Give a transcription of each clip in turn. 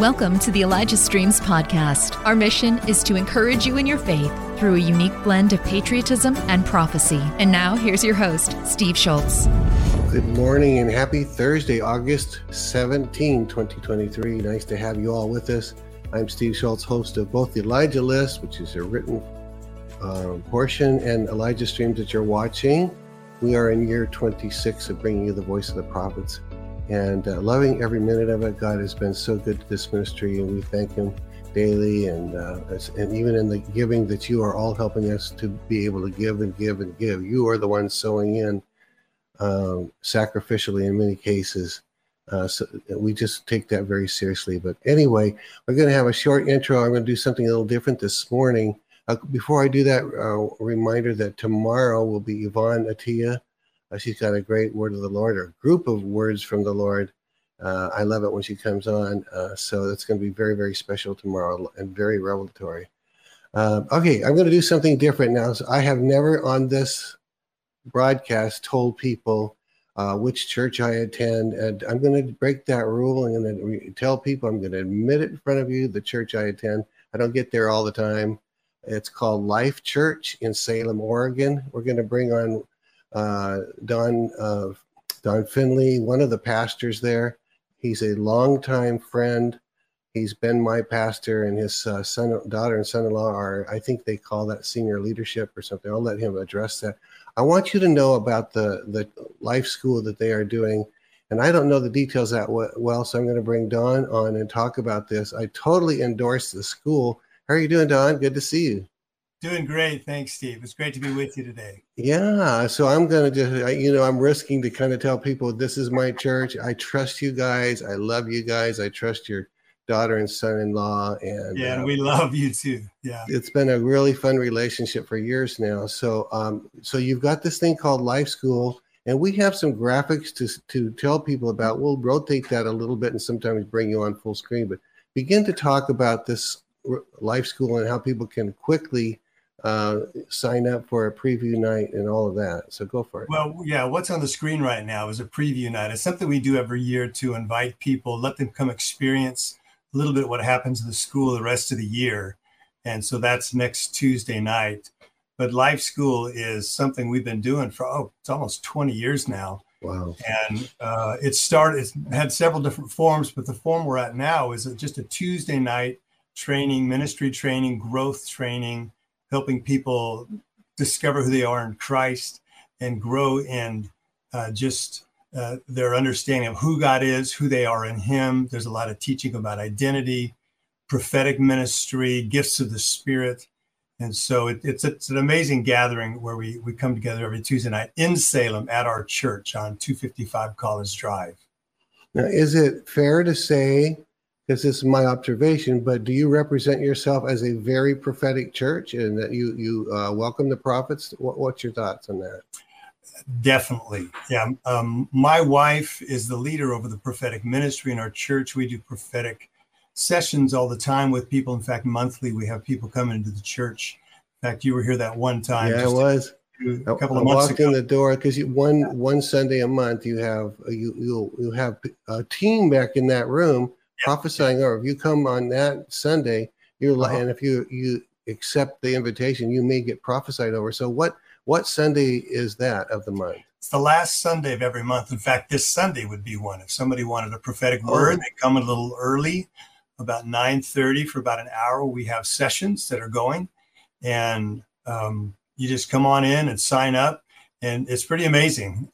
Welcome to the Elijah Streams podcast. Our mission is to encourage you in your faith through a unique blend of patriotism and prophecy. And now, here's your host, Steve Shultz. Good morning and happy Thursday, August 17, 2023. Nice to have you all with us. I'm Steve Shultz, host of both the Elijah List, which is a written uh, portion, and Elijah Streams that you're watching. We are in year 26 of bringing you the voice of the prophets and uh, loving every minute of it. God has been so good to this ministry, and we thank Him daily, and uh, and even in the giving that you are all helping us to be able to give and give and give. You are the ones sowing in um, sacrificially in many cases. Uh, so we just take that very seriously. But anyway, we're going to have a short intro. I'm going to do something a little different this morning. Uh, before I do that, uh, reminder that tomorrow will be Yvonne Atia uh, she's got a great word of the Lord or group of words from the Lord. Uh, I love it when she comes on. Uh, so it's going to be very, very special tomorrow and very revelatory. Uh, okay, I'm going to do something different now. So I have never on this broadcast told people uh, which church I attend, and I'm going to break that rule. I'm going to re- tell people I'm going to admit it in front of you the church I attend. I don't get there all the time. It's called Life Church in Salem, Oregon. We're going to bring on Don uh, Don Finley, one of the pastors there. He's a longtime friend. He's been my pastor, and his uh, son, daughter, and son-in-law are. I think they call that senior leadership or something. I'll let him address that. I want you to know about the the life school that they are doing, and I don't know the details that well, so I'm going to bring Don on and talk about this. I totally endorse the school. How are you doing, Don? Good to see you. Doing great. Thanks, Steve. It's great to be with you today. Yeah. So I'm going to just, you know, I'm risking to kind of tell people this is my church. I trust you guys. I love you guys. I trust your daughter and son in law. And yeah, and uh, we love you too. Yeah. It's been a really fun relationship for years now. So, um, so you've got this thing called Life School. And we have some graphics to, to tell people about. We'll rotate that a little bit and sometimes bring you on full screen, but begin to talk about this life school and how people can quickly uh, sign up for a preview night and all of that. So go for it. Well, yeah, what's on the screen right now is a preview night. It's something we do every year to invite people, let them come experience a little bit what happens in the school the rest of the year. And so that's next Tuesday night. But Life School is something we've been doing for, oh, it's almost 20 years now. Wow. And uh, it started, it's had several different forms, but the form we're at now is just a Tuesday night training, ministry training, growth training helping people discover who they are in Christ and grow in uh, just uh, their understanding of who God is, who they are in Him. There's a lot of teaching about identity, prophetic ministry, gifts of the Spirit. And so it, it's, it's an amazing gathering where we, we come together every Tuesday night in Salem at our church on 255 College Drive. Now, is it fair to say this is my observation, but do you represent yourself as a very prophetic church and that you you uh, welcome the prophets? What, what's your thoughts on that? Definitely, yeah. Um, my wife is the leader over the prophetic ministry in our church. We do prophetic sessions all the time with people. In fact, monthly we have people coming into the church. In fact, you were here that one time. Yeah, I was. A couple I, of months walked ago. in the door because one one Sunday a month you have you you'll you have a team back in that room prophesying or if you come on that Sunday, you're uh-huh. and if you you accept the invitation, you may get prophesied over. So what what Sunday is that of the month? It's the last Sunday of every month. In fact, this Sunday would be one. If somebody wanted a prophetic oh. word, they come a little early, about 9:30 for about an hour. We have sessions that are going, and um, you just come on in and sign up, and it's pretty amazing.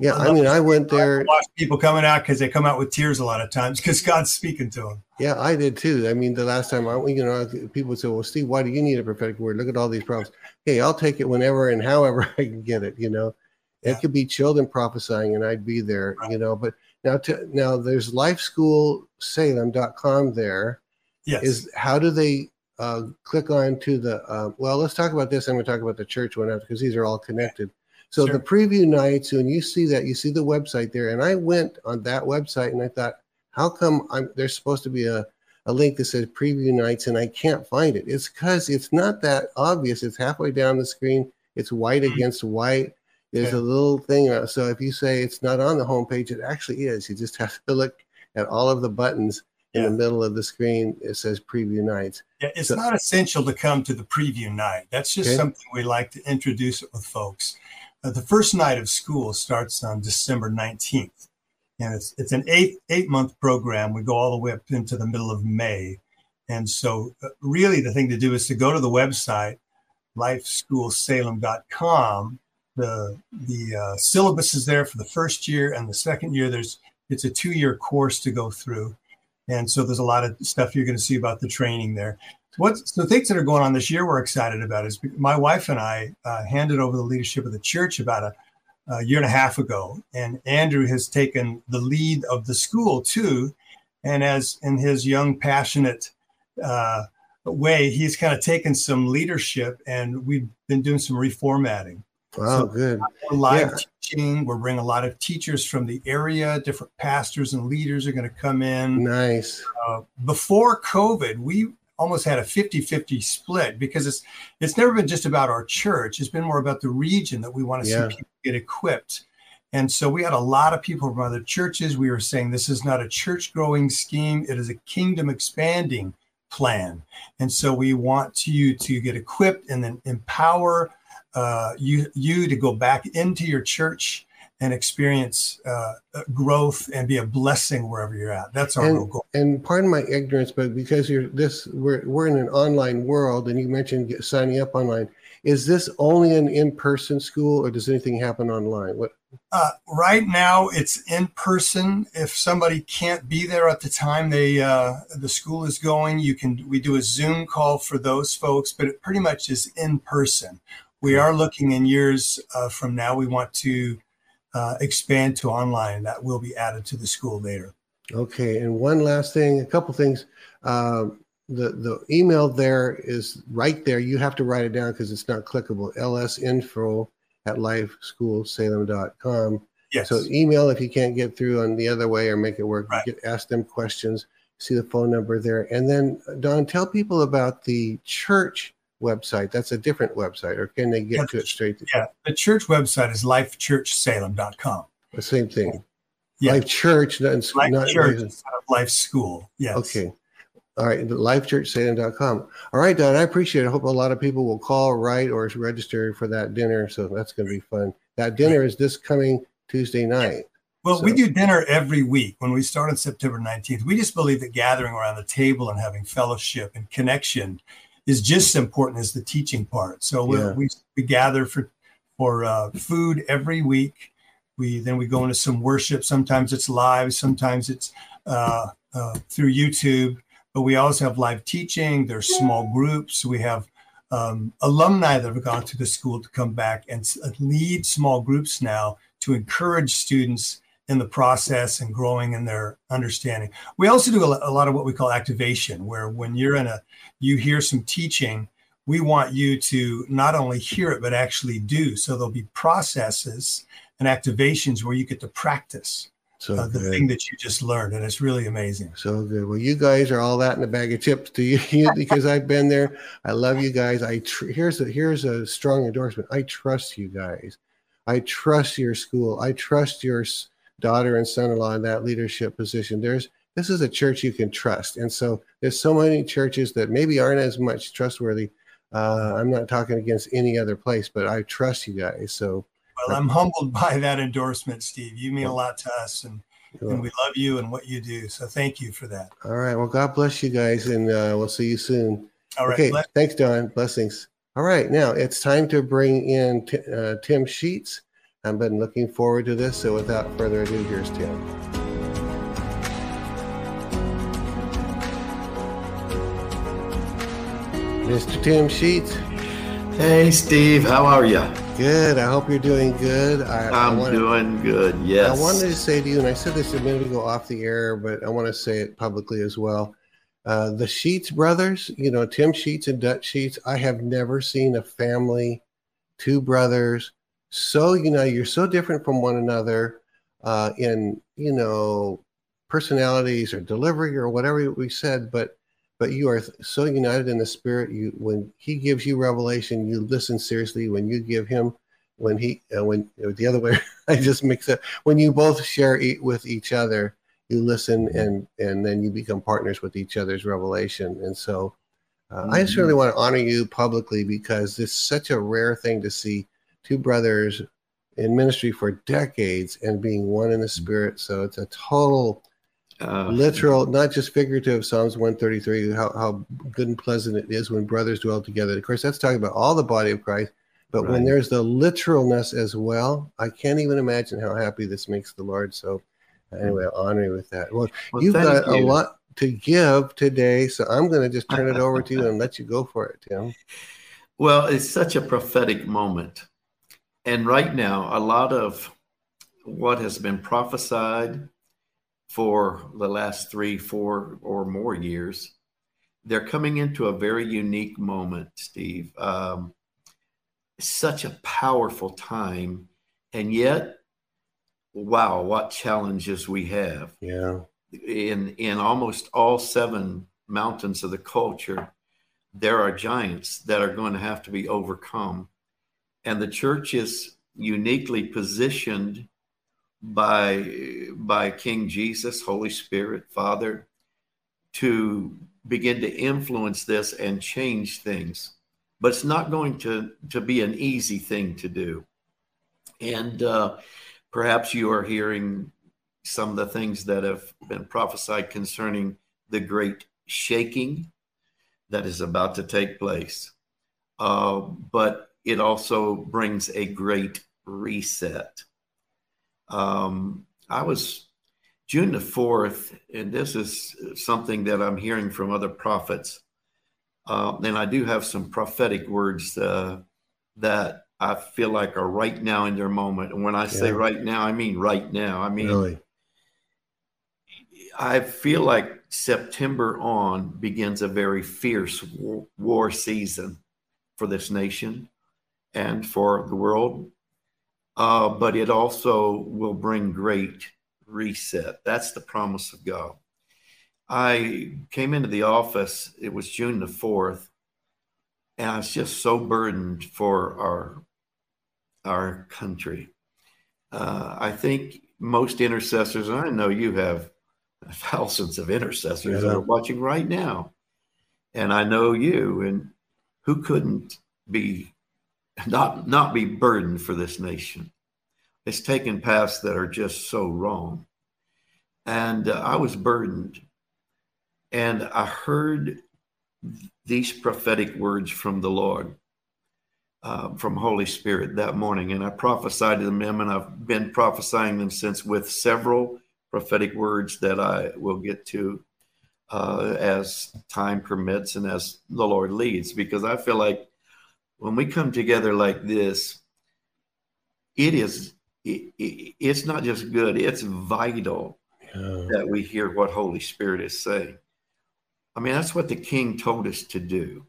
Yeah, I, mean, I went there. I watch people coming out because they come out with tears a lot of times because God's speaking to them. Yeah, I did too. I mean, the last time I, went, you know, people would say, "Well, Steve, why do you need a prophetic word? Look at all these problems." Hey, I'll take it whenever and however I can get it. You know, yeah. it could be children prophesying, and I'd be there. Right. You know, but now, to, now there's LifeSchoolSalem.com. There yes. is how do they uh, click on to the? Uh, well, let's talk about this. I'm going to talk about the church one after because these are all connected. So sure. the preview nights, when you see that, you see the website there. And I went on that website and I thought, how come I'm, there's supposed to be a, a link that says preview nights and I can't find it? It's because it's not that obvious. It's halfway down the screen. It's white mm-hmm. against white. There's okay. a little thing. Uh, so if you say it's not on the homepage, it actually is. You just have to look at all of the buttons in Yeah. the middle of the screen it says preview nights. Yeah, it's So- not essential to come to the preview night. That's just Okay. something we like to introduce it with folks. Uh, the first night of school starts on December 19th, and it's it's an eight eight month program. We go all the way up into the middle of May, and so uh, really the thing to do is to go to the website lifeschoolsalem.com. The the uh, syllabus is there for the first year and the second year. There's it's a two year course to go through. And so there's a lot of stuff you're going to see about the training there. What so things that are going on this year we're excited about is my wife and I uh, handed over the leadership of the church about a, a year and a half ago, and Andrew has taken the lead of the school too, and as in his young passionate uh, way, he's kind of taken some leadership, and we've been doing some reformatting. Wow, So- good. We're live Yeah. teaching. We're bringing a lot of teachers from the area. Different pastors and leaders are going to come in Nice. uh, before COVID, we almost had a 50-50 split because it's it's never been just about our church. It's been more about the region that we want to Yeah. see people get equipped. And so we had a lot of people from other churches. We were saying this is not a church growing scheme, it is a kingdom expanding plan. And so we want you to get equipped and then empower uh, you you to go back into your church and experience uh, growth and be a blessing wherever you're at. That's our real And, goal. and pardon my ignorance, but because you're this, we're we're in an online world, and you mentioned get, signing up online. Is this only an in-person school, or does anything happen online? What? Uh, right now, it's in person. If somebody can't be there at the time they uh, the school is going, you can. We do a Zoom call for those folks, but it pretty much is in person. We are looking in years uh, from now. We want to uh, expand to online. That will be added to the school later. Okay, and one last thing, a couple things. Um, the the email there is right there. You have to write it down because it's not clickable. lsinfo at lifeschoolsalem.com. Yes. So email if you can't get through on the other way or make it work. Right. Get ask them questions. See the phone number there, and then Don, tell people about the church website. That's a different website, or can they get Yeah, to it straight? To, yeah. The church website is lifechurchsalem.com. The same thing. Yeah. Life Church, not, Life not Church instead of Life School. Yes. Okay. All right. Lifechurchsalem.com. All right, Don. I appreciate it. I hope a lot of people will call, write, or register for that dinner. So that's going to be fun. That dinner is this coming Tuesday night. Well, we do dinner every week when we start on September 19th. We just believe that gathering around the table and having fellowship and connection is just as important as the teaching part. So we Yeah. we, we gather for for uh, food every week. We then we go into some worship. Sometimes it's live, sometimes it's uh, uh, through YouTube. But we also have live teaching. There's small groups. We have um, alumni that have gone to the school to come back and lead small groups now to encourage students in the process and growing in their understanding. We also do a lot of what we call activation, where when you're in a, you hear some teaching, we want you to not only hear it, but actually do. So there'll be processes and activations where you get to practice So uh, the thing that you just learned. And it's really amazing. So good. Well, you guys are all that in a bag of chips to you because I've been there. I love you guys. I tr- here's a here's a strong endorsement. I trust you guys. I trust your school. I trust your daughter and son-in-law in that leadership position. There's this is a church you can trust, and so there's so many churches that maybe aren't as much trustworthy. Uh, I'm not talking against any other place, but I trust you guys. So Well, I'm humbled by that endorsement, Steve. You mean a lot to us, and, well, and we love you and what you do. So thank you for that. all right. Well, God bless you guys, and uh, we'll see you soon. All right. Okay, let- thanks, Don. Blessings. All right, now it's time to bring in Ti- uh, Tim Sheets. I've been looking forward to this. So, without further ado, here's Tim. Mr. Tim Sheets, Hey, Steve, how are you? good. I hope you're doing good. I, wanna- doing good. Yes. I wanted to say to you, and I said this a minute ago off the air, but I want to say it publicly as well. Uh, the Sheets brothers, you know, Tim Sheets and Dutch Sheets, I have never seen a family, two brothers, so, you know, you're so different from one another uh, in, you know, personalities or delivery or whatever we said, but but you are so united in the spirit. You when he gives you revelation, you listen seriously. When you give him when he uh, when the other way i just mix it when you both share e- with each other you listen and and then you become partners with each other's revelation and so uh, mm-hmm. i just really want to honor you publicly because it's such a rare thing to see two brothers in ministry for decades and being one in the spirit so it's a total uh, literal not just figurative psalms 133 how, how good and pleasant it is when brothers dwell together of course that's talking about all the body of christ but right. when there's the literalness as well i can't even imagine how happy this makes the lord so anyway, I'll honor you with that. Well, well you've got you. a lot to give today, so I'm going to just turn it over to you and let you go for it, Tim. Well, it's such a prophetic moment. And right now, a lot of what has been prophesied for the last three, four, or more years, they're coming into a very unique moment, Steve. Um, such a powerful time. And yet, wow, what challenges we have. Yeah. In in almost all seven mountains of the culture, there are giants that are going to have to be overcome. And the church is uniquely positioned by by King Jesus, Holy Spirit, Father, to begin to influence this and change things. But it's not going to, to be an easy thing to do. And uh, Perhaps you are hearing some of the things that have been prophesied concerning the great shaking that is about to take place. Uh, but it also brings a great reset. Um, I was June the 4th, and this is something that I'm hearing from other prophets. Uh, and I do have some prophetic words uh, that I feel like are right now in their moment. And when I say yeah. right now, I mean right now. I mean, really? I feel like September on begins a very fierce war, war season for this nation and for the world. Uh, but it also will bring great reset. That's the promise of God. I came into the office, it was June the 4th, and I was just so burdened for our our country. Uh, I think most intercessors, and I know you have thousands of intercessors yeah. that are watching right now, and I know you, and who couldn't be not not be burdened for this nation? It's taken paths that are just so wrong, and uh, I was burdened, and I heard these prophetic words from the Lord uh, from Holy Spirit that morning, and I prophesied to them, and I've been prophesying them since with several prophetic words that I will get to uh, as time permits and as the Lord leads, because I feel like when we come together like this, it is it, it, it's not just good; it's vital yeah. that we hear what Holy Spirit is saying. I mean, that's what the King told us to do.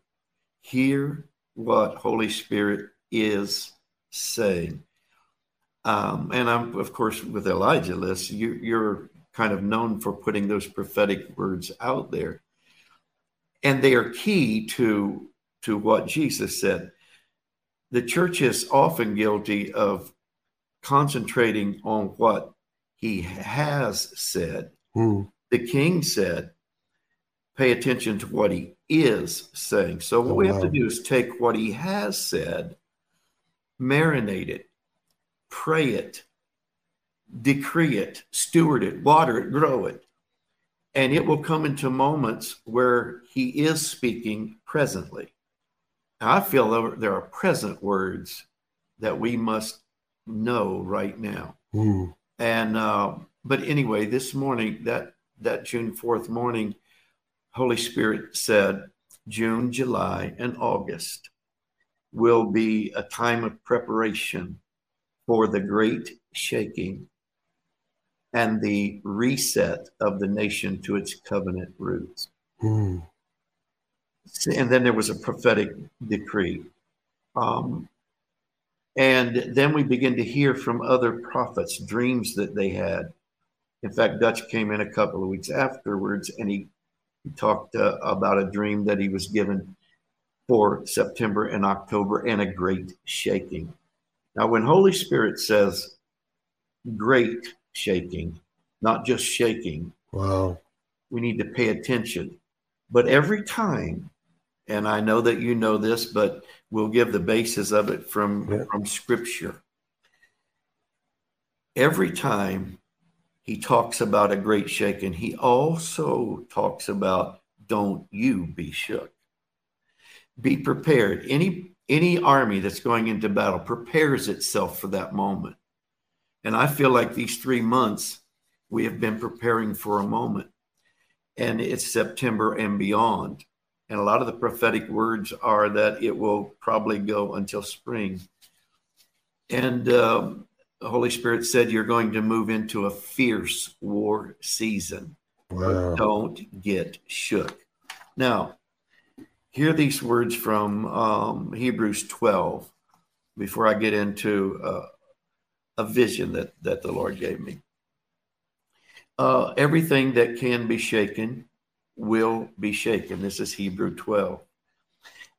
Hear what Holy Spirit is saying. Um, and I'm, of course, with Elijah list, you, you're kind of known for putting those prophetic words out there. And they are key to, to what Jesus said. The church is often guilty of concentrating on what he has said. Hmm. The king said, pay attention to what he is saying. So what oh, we have wow. to do is take what he has said, marinate it, pray it, decree it, steward it, water it, grow it. And it will come into moments where he is speaking presently. I feel there are present words that we must know right now. Mm. And uh, but anyway, this morning, that that June 4th morning, Holy Spirit said June, July, and August will be a time of preparation for the great shaking and the reset of the nation to its covenant roots. Mm. And then there was a prophetic decree. Um, and then we begin to hear from other prophets dreams that they had. In fact, Dutch came in a couple of weeks afterwards and he he talked uh, about a dream that he was given for September and October and a great shaking. Now, when Holy Spirit says great shaking, not just shaking. Wow. We need to pay attention. But every time, and I know that you know this, but we'll give the basis of it from, Yeah. from scripture. Every time he talks about a great shaking, he also talks about don't you be shook. Be prepared. Any any army that's going into battle prepares itself for that moment. And I feel like these three months we have been preparing for a moment. And it's September and beyond. And a lot of the prophetic words are that it will probably go until spring. And um, the Holy Spirit said you're going to move into a fierce war season. Wow. Don't get shook. Now, hear these words from um, Hebrews 12 before I get into uh, a vision that, that the Lord gave me. Uh, everything that can be shaken will be shaken. This is Hebrew 12.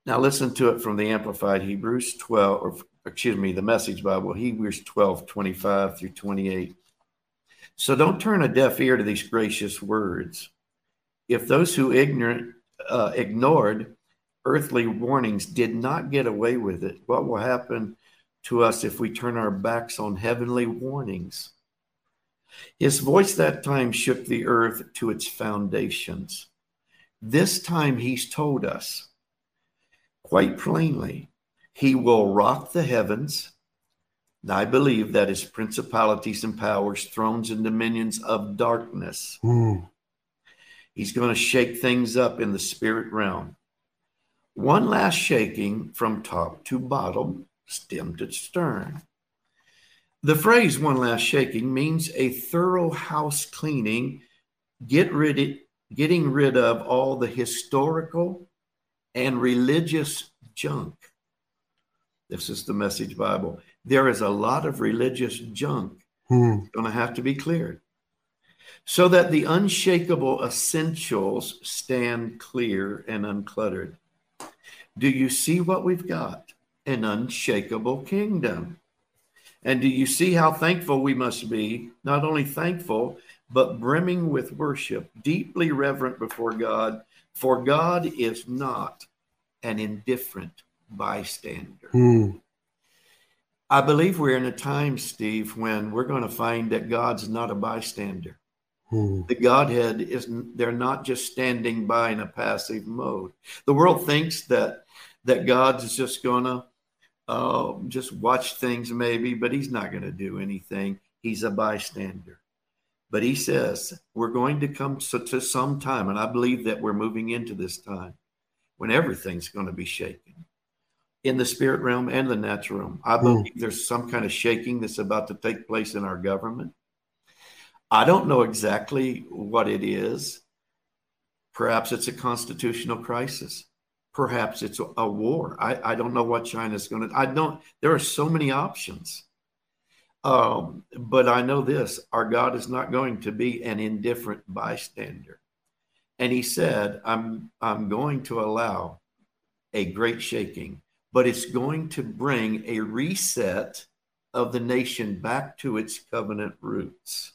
Now, listen to it from the Amplified Hebrews 12, or excuse me, the Message Bible, Hebrews 12, 25 through 28. So don't turn a deaf ear to these gracious words. If those who ignorant uh, ignored earthly warnings did not get away with it, what will happen to us if we turn our backs on heavenly warnings? His voice that time shook the earth to its foundations. This time he's told us quite plainly, he will rock the heavens. And I believe that is principalities and powers, thrones and dominions of darkness. Hmm. He's going to shake things up in the spirit realm. One last shaking from top to bottom, stem to stern. The phrase one last shaking means a thorough house cleaning, get rid of, getting rid of all the historical and religious junk. This is the message Bible. There is a lot of religious junk Hmm. going to have to be cleared so that the unshakable essentials stand clear and uncluttered. Do you see what we've got? An unshakable kingdom. And do you see how thankful we must be? Not only thankful, but brimming with worship, deeply reverent before God, for God is not an indifferent bystander. Hmm. I believe we're in a time, Steve, when we're going to find that God's not a bystander. Hmm. The Godhead is they're not just standing by in a passive mode. The world thinks that that God's just gonna uh, just watch things maybe, but He's not going to do anything. He's a bystander. But He says we're going to come to, to some time, and I believe that we're moving into this time when everything's going to be shaken in the spirit realm and the natural realm. I believe there's some kind of shaking that's about to take place in our government. I don't know exactly what it is. Perhaps it's a constitutional crisis. Perhaps it's a war. I, I don't know what China's going to. I don't. There are so many options. Um, but I know this: our God is not going to be an indifferent bystander. And He said, "I'm I'm going to allow a great shaking, but it's going to bring a reset of the nation back to its covenant roots."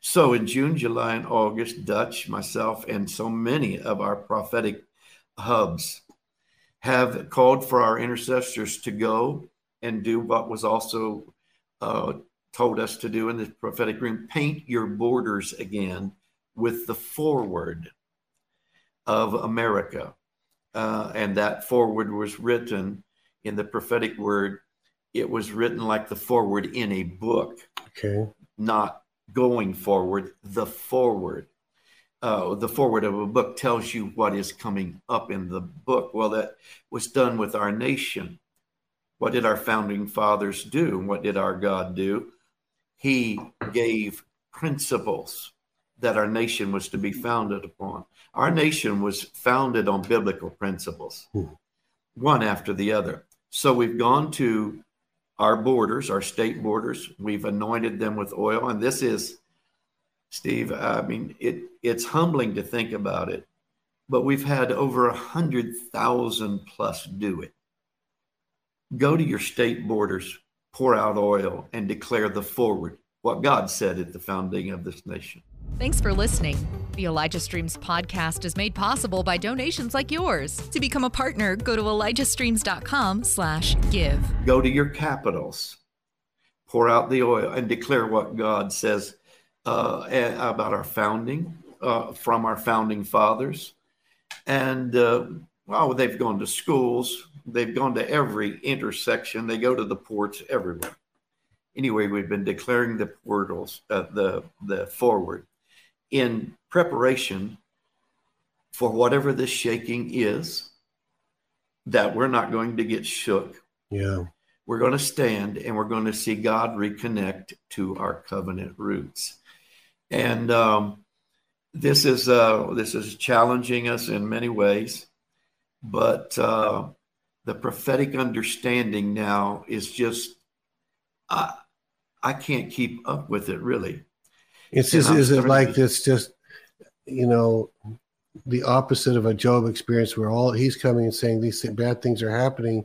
So in June, July, and August, Dutch, myself, and so many of our prophetic hubs have called for our intercessors to go and do what was also uh, told us to do in the prophetic room paint your borders again with the forward of America. Uh, and that forward was written in the prophetic word, it was written like the forward in a book, Okay. not going forward, the forward. Uh, the forward of a book tells you what is coming up in the book. Well, that was done with our nation. What did our founding fathers do? What did our God do? He gave principles that our nation was to be founded upon. Our nation was founded on biblical principles, Hmm. one after the other. So we've gone to our borders, our state borders. We've anointed them with oil, and this is, Steve. I mean, it it's humbling to think about it, but we've had over a hundred thousand plus do it. Go to your state borders, pour out oil, and declare the forward. what God said at the founding of this nation. Thanks for listening. The Elijah Streams podcast is made possible by donations like yours. To become a partner, go to ElijahStreams.com slash give. Go to your capitals, pour out the oil, and declare what God says uh, about our founding, uh, from our founding fathers, and uh, well, they've gone to schools, they've gone to every intersection, they go to the ports everywhere. Anyway, we've been declaring the portals, uh, the the forward in preparation for whatever this shaking is, that we're not going to get shook. Yeah. We're going to stand and we're going to see God reconnect to our covenant roots. And um, this is uh, this is challenging us in many ways, but uh, the prophetic understanding now is just I I can't keep up with it really. It's just, is it like this, just, you know, the opposite of a Job experience where all he's coming and saying these bad things are happening.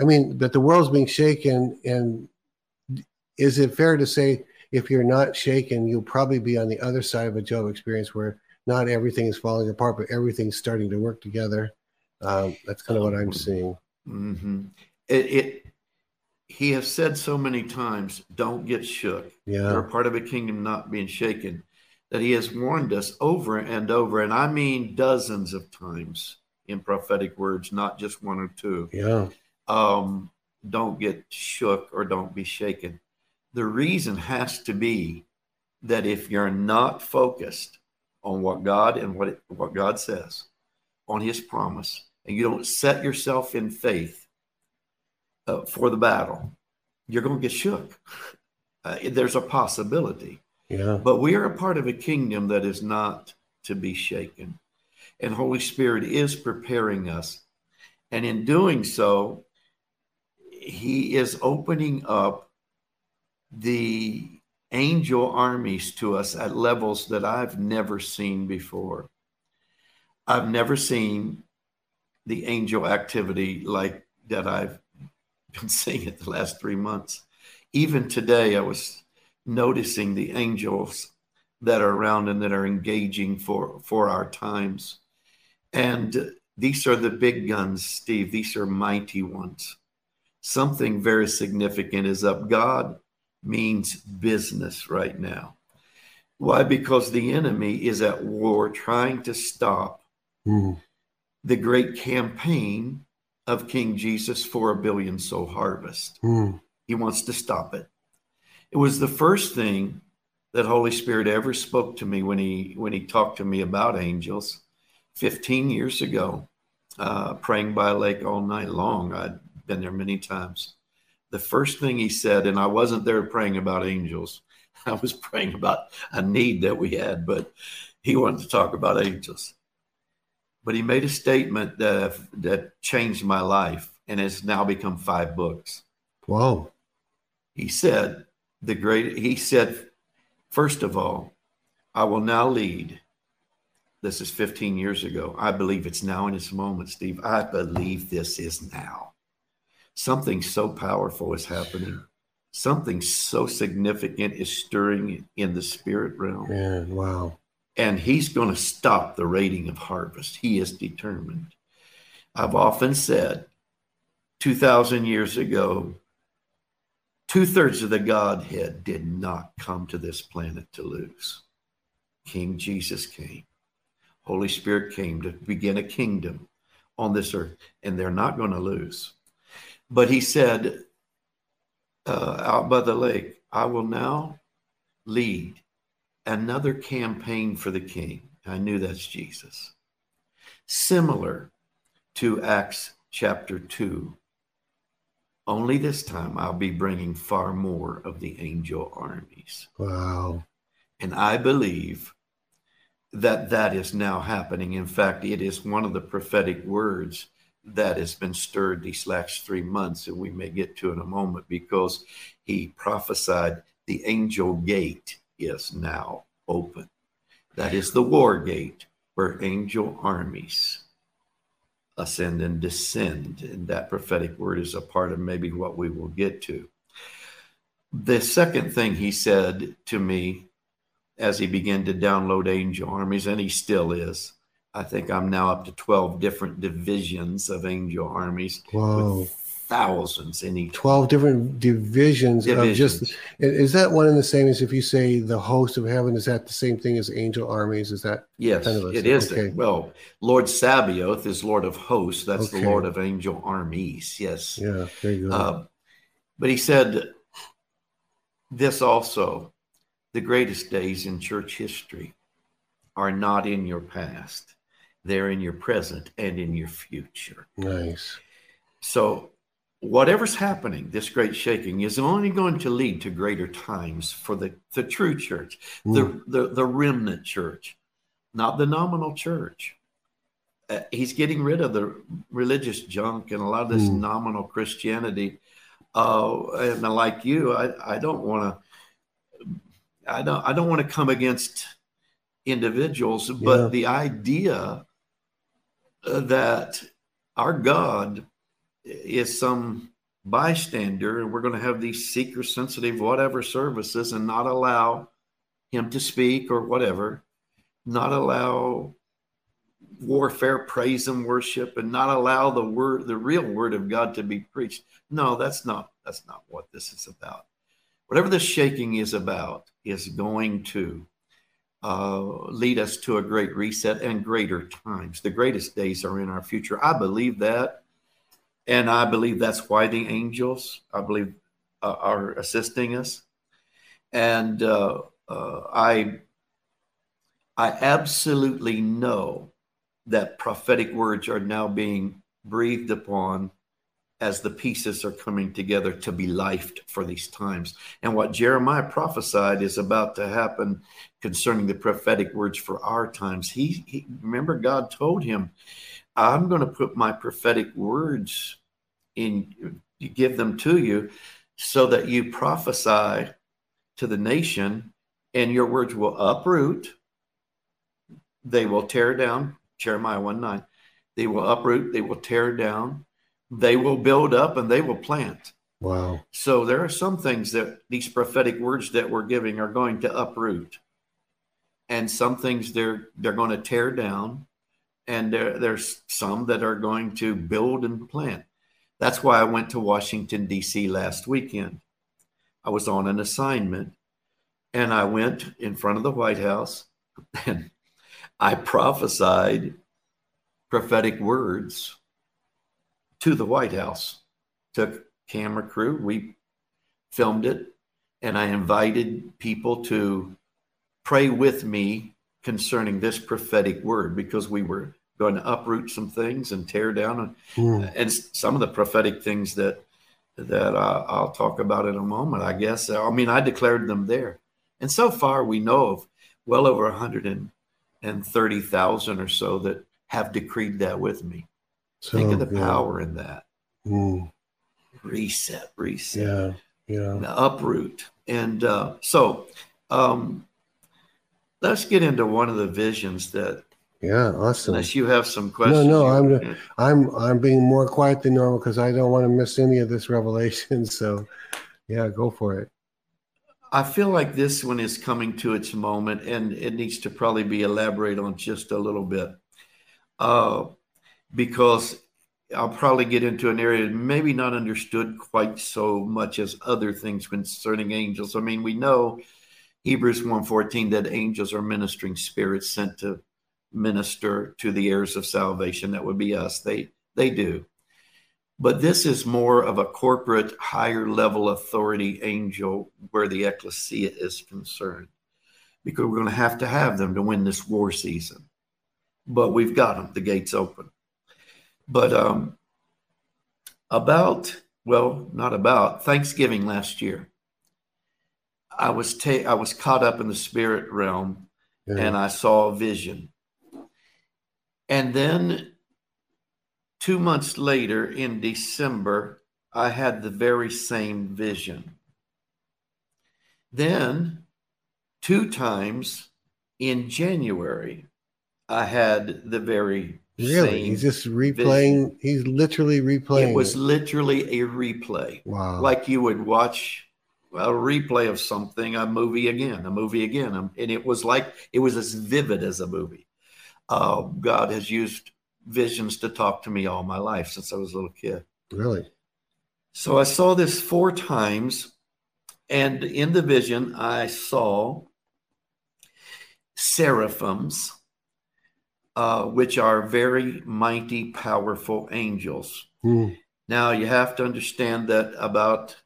I mean, but the world's being shaken. And is it fair to say if you're not shaken, you'll probably be on the other side of a Job experience where not everything is falling apart, but everything's starting to work together? Um, that's kind of what I'm seeing. Mm-hmm. It, it he has said so many times, don't get shook. Yeah. You're part of a kingdom not being shaken. That he has warned us over and over, and I mean dozens of times in prophetic words, not just one or two. Yeah. Um, don't get shook or don't be shaken. The reason has to be that if you're not focused on what God and what, it, what God says, on his promise, and you don't set yourself in faith uh, for the battle, you're going to get shook. Uh, there's a possibility. Yeah. But we are a part of a kingdom that is not to be shaken. And Holy Spirit is preparing us. And in doing so, He is opening up the angel armies to us at levels that I've never seen before. I've never seen the angel activity like that I've been seeing it the last three months. Even today, I was noticing the angels that are around and that are engaging for, for our times. And these are the big guns, Steve. These are mighty ones. Something very significant is up. God means business right now. Why? Because the enemy is at war trying to stop mm. the great campaign of King Jesus for a billion soul harvest. Mm. He wants to stop it. It was the first thing that Holy Spirit ever spoke to me when he when he talked to me about angels 15 years ago, uh, praying by a lake all night long. I'd been there many times. The first thing he said, and I wasn't there praying about angels. I was praying about a need that we had, but he wanted to talk about angels but he made a statement that that changed my life and has now become five books. Wow. He said the great he said first of all, I will now lead. This is 15 years ago. I believe it's now in this moment, Steve. I believe this is now. Something so powerful is happening. Something so significant is stirring in the spirit realm. Yeah, wow and he's going to stop the raiding of harvest. He is determined. I've often said 2,000 years ago, two thirds of the Godhead did not come to this planet to lose. King Jesus came, Holy Spirit came to begin a kingdom on this earth, and they're not going to lose. But he said, uh, out by the lake, I will now lead another campaign for the king. I knew that's Jesus. Similar to Acts chapter 2. Only this time I'll be bringing far more of the angel armies. Wow. And I believe that that is now happening. In fact, it is one of the prophetic words that has been stirred these last three months, and we may get to in a moment because he prophesied the angel gate is now open. That is the war gate where angel armies ascend and descend. And that prophetic word is a part of maybe what we will get to. the second thing he said to me as he began to download angel armies, and he still is. I think I'm now up to 12 different divisions of angel armies with thousands in each. 12 different divisions, of just is that one and the same as if you say the host of heaven is that the same thing as angel armies is that Yes, kind of a- it is. okay. Well, Lord Sabaoth is Lord of hosts. That's Okay. the Lord of angel armies. Yes. yeah Uh, but he said this also the greatest days in church history are not in your past, they're in your present and in your future. nice So, whatever's happening, this great shaking is only going to lead to greater times for the, the true church, the, the, the remnant church, not the nominal church. Uh, he's getting rid of the religious junk and a lot of this Mm. nominal Christianity. Uh, and like you, I, I don't want to. I don't. I don't want to come against individuals, but Yeah. the idea that our God is some bystander and we're going to have these seeker sensitive whatever services and not allow him to speak or whatever not allow warfare praise and worship and not allow the word the real word of god to be preached. No that's not that's not what this is about. Whatever this shaking is about is going to uh, lead us to a great reset and greater times. The greatest days are in our future. I believe that. And I believe that's why the angels, I believe, uh, are assisting us. And uh, uh, I, I absolutely know that prophetic words are now being breathed upon as the pieces are coming together to be lifed for these times. And what Jeremiah prophesied is about to happen concerning the prophetic words for our times. He, he remember God told him, "I'm going to put my prophetic words in, give them to you, so that you prophesy to the nation, and your words will uproot. They will tear down." Jeremiah one nine. They will uproot. They will tear down. They will build up, and they will plant. wow So there are some things that these prophetic words that we're giving are going to uproot, and some things they're they're going to tear down, and there, there's some that are going to build and plant. That's why I went to Washington D.C. last weekend. I was on an assignment, and I went in front of the White House, and I prophesied prophetic words to the White House. Took camera crew, we filmed it, and I invited people to pray with me concerning this prophetic word because we were going to uproot some things and tear down Hmm. and some of the prophetic things that that uh, I'll talk about in a moment. I guess I mean I declared them there, and so far we know of well over a hundred and thirty thousand or so that have decreed that with me. Think of the good. power in that Hmm. reset, reset, yeah yeah the uproot, and uh, so um, let's get into one of the visions that. yeah awesome Unless you have some questions, no, no, I'm- i'm i'm being more quiet than normal because i don't want to miss any of this revelation so yeah go for it I feel like this one is coming to its moment and it needs to probably be elaborated on just a little bit. Uh, because I'll probably get into an area maybe not understood quite so much as other things concerning angels. I mean, we know Hebrews 1:14 that angels are ministering spirits sent to minister to the heirs of salvation. That would be us. They they do. But this is more of a corporate, higher level authority angel where the ecclesia is concerned. Because we're going to have to have them to win this war season. But we've got them, the gates open. But um, about, well, not about Thanksgiving last year, I was ta- I was caught up in the spirit realm yeah. and I saw a vision. And then two months later in December, I had the very same vision. Then, two times in January, I had the very really he's just replaying he's literally replaying it was literally a replay, wow like you would watch a replay of something, a movie again, a movie again. Um, and it was like, it was as vivid as a movie. Uh, God has used visions to talk to me all my life since I was a little kid. Really? So I saw this four times. And in the vision, I saw seraphims, uh, which are very mighty, powerful angels. Mm. Now, you have to understand that about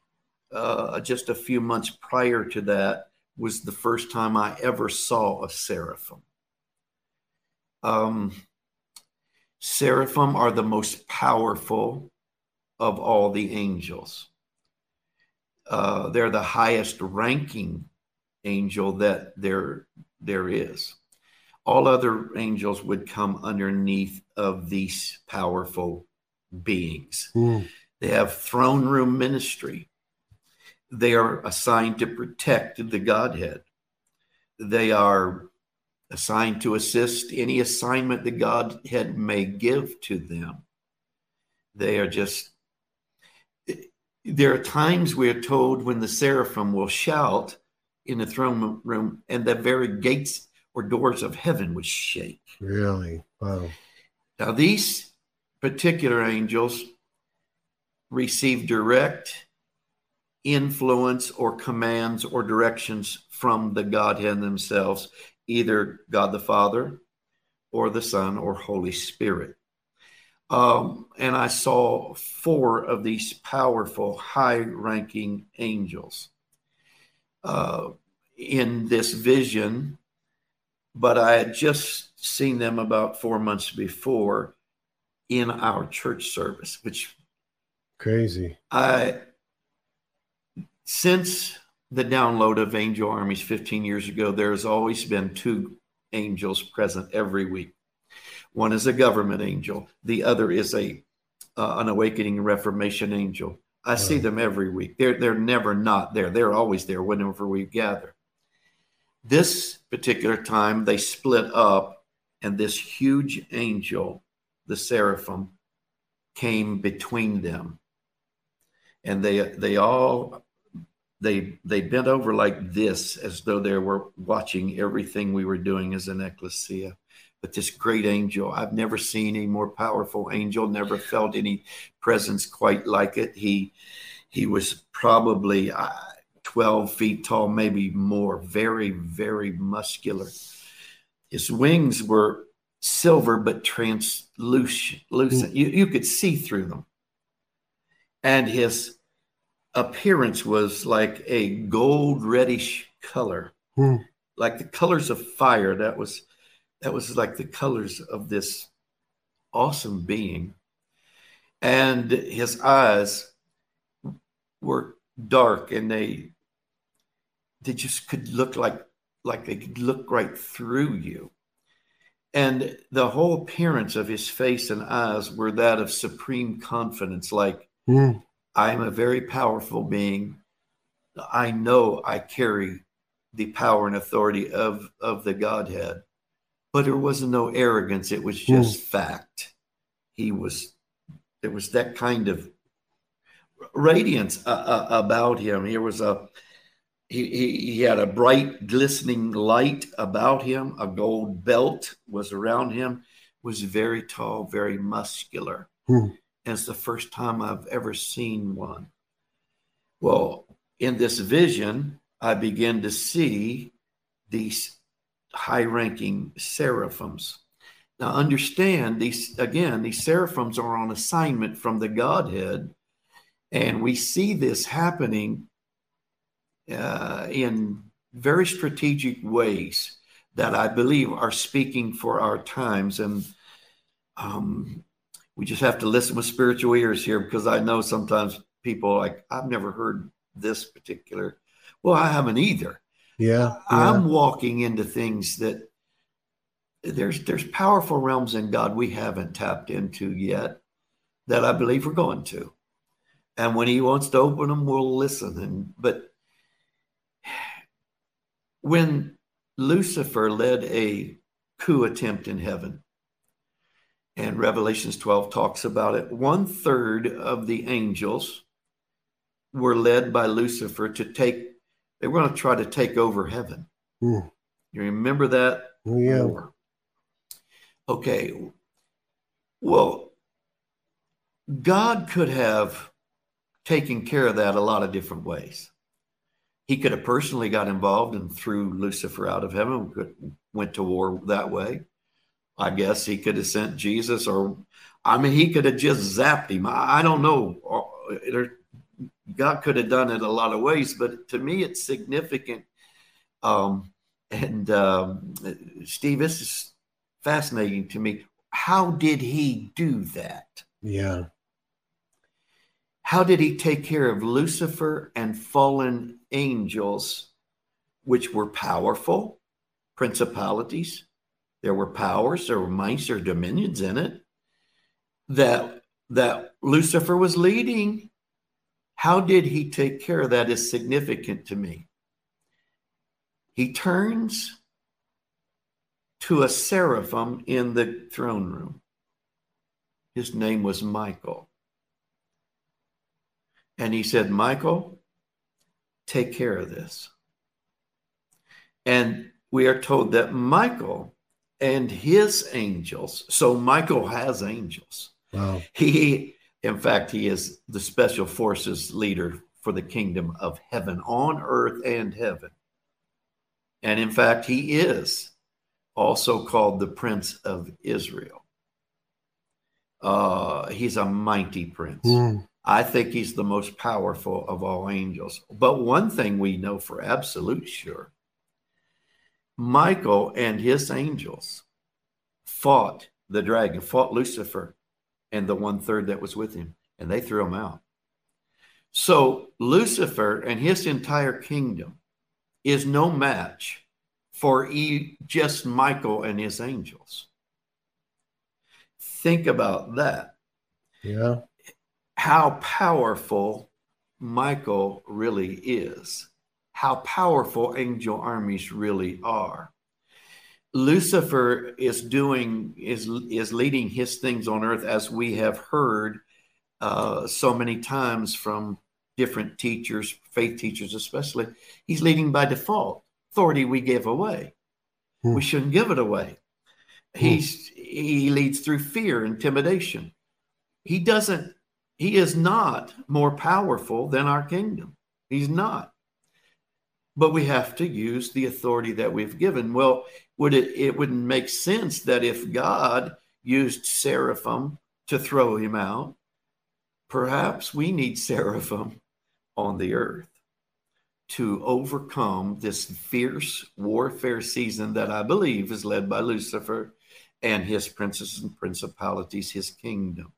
uh, just a few months prior to that was the first time I ever saw a seraphim. Um, seraphim are the most powerful of all the angels. Uh, they're the highest ranking angel that there there is. All other angels would come underneath of these powerful beings. Mm. They have throne room ministry. They are assigned to protect the Godhead. They are assigned to assist any assignment the Godhead may give to them. They are just, there are times we are told when the seraphim will shout in the throne room and the very gates or doors of heaven would shake. Really? Wow. Now, these particular angels receive direct influence or commands or directions from the Godhead themselves, either God the Father or the Son or Holy Spirit. Um, and I saw four of these powerful, high ranking angels uh, in this vision, but I had just seen them about four months before in our church service, which crazy. I since the download of Angel Armies 15 years ago, there's always been two angels present every week. One is a government angel, the other is a uh, an awakening reformation angel. I see them every week. They're they're never not there. They're always there whenever we gather. This particular time they split up and this huge angel, the seraphim, came between them. And they they all they they bent over like this as though they were watching everything we were doing as an ecclesia but this great angel i've never seen a more powerful angel never felt any presence quite like it he he was probably uh, 12 feet tall maybe more very very muscular his wings were silver but translucent mm. you, you could see through them and his appearance was like a gold reddish color, Hmm. like the colors of fire. That was that was like the colors of this awesome being. And his eyes were dark and they they just could look like like they could look right through you. And the whole appearance of his face and eyes were that of supreme confidence, like Hmm. I am a very powerful being. I know I carry the power and authority of, of the Godhead, but there wasn't no arrogance. It was just fact. He was, there was that kind of radiance uh, uh, about him. Here was a, he, he, he had a bright, glistening light about him. A gold belt was around him, was very tall, very muscular. Hmm. And it's the first time I've ever seen one. Well, in this vision, I begin to see these high ranking seraphims. Now, understand these again, these seraphims are on assignment from the Godhead, and we see this happening uh, in very strategic ways that I believe are speaking for our times. And um, we just have to listen with spiritual ears here because I know sometimes people like, I've never heard this particular. Well, I haven't either. Yeah, I'm walking into things that there's there's powerful realms in God we haven't tapped into yet that I believe we're going to. And when he wants to open them, we'll listen. And but when Lucifer led a coup attempt in heaven, and Revelations 12 talks about it, one third of the angels were led by Lucifer to take, they were going to try to take over heaven. Mm. You remember that? Oh, yeah. war? Okay. Well, God could have taken care of that a lot of different ways. He could have personally got involved and threw Lucifer out of heaven, could, went to war that way. I guess he could have sent Jesus, or I mean, he could have just zapped him. I, I don't know. God could have done it a lot of ways, but to me, it's significant. Um, and um, Steve, this is fascinating to me. How did he do that? Yeah. How did he take care of Lucifer and fallen angels, which were powerful principalities? There were powers, there were there were dominions in it that that Lucifer was leading. How did he take care of that is significant to me. He turns to a seraphim in the throne room. His name was Michael. And he said, Michael, take care of this. And we are told that Michael and his angels, so Michael has angels. Wow. He, in fact, he is the special forces leader for the kingdom of heaven on earth and heaven. And in fact, he is also called the Prince of Israel. Uh, he's a mighty prince. Mm. I think he's the most powerful of all angels. But one thing we know for absolute sure Michael and his angels fought the dragon, fought Lucifer and the one third that was with him, and they threw him out. So Lucifer and his entire kingdom is no match for just Michael and his angels. Think about that Yeah. How powerful Michael really is, how powerful angel armies really are. Lucifer is doing is is leading his things on earth as we have heard uh, so many times from different teachers, faith teachers especially. He's leading by default. Authority we give away. Hmm. We shouldn't give it away. He's he leads through fear, intimidation. He doesn't he is not more powerful than our kingdom. He's not. But we have to use the authority that we've given. Well, would it it wouldn't make sense that if God used seraphim to throw him out, perhaps we need seraphim on the earth to overcome this fierce warfare season that I believe is led by Lucifer and his princes and principalities, his kingdom.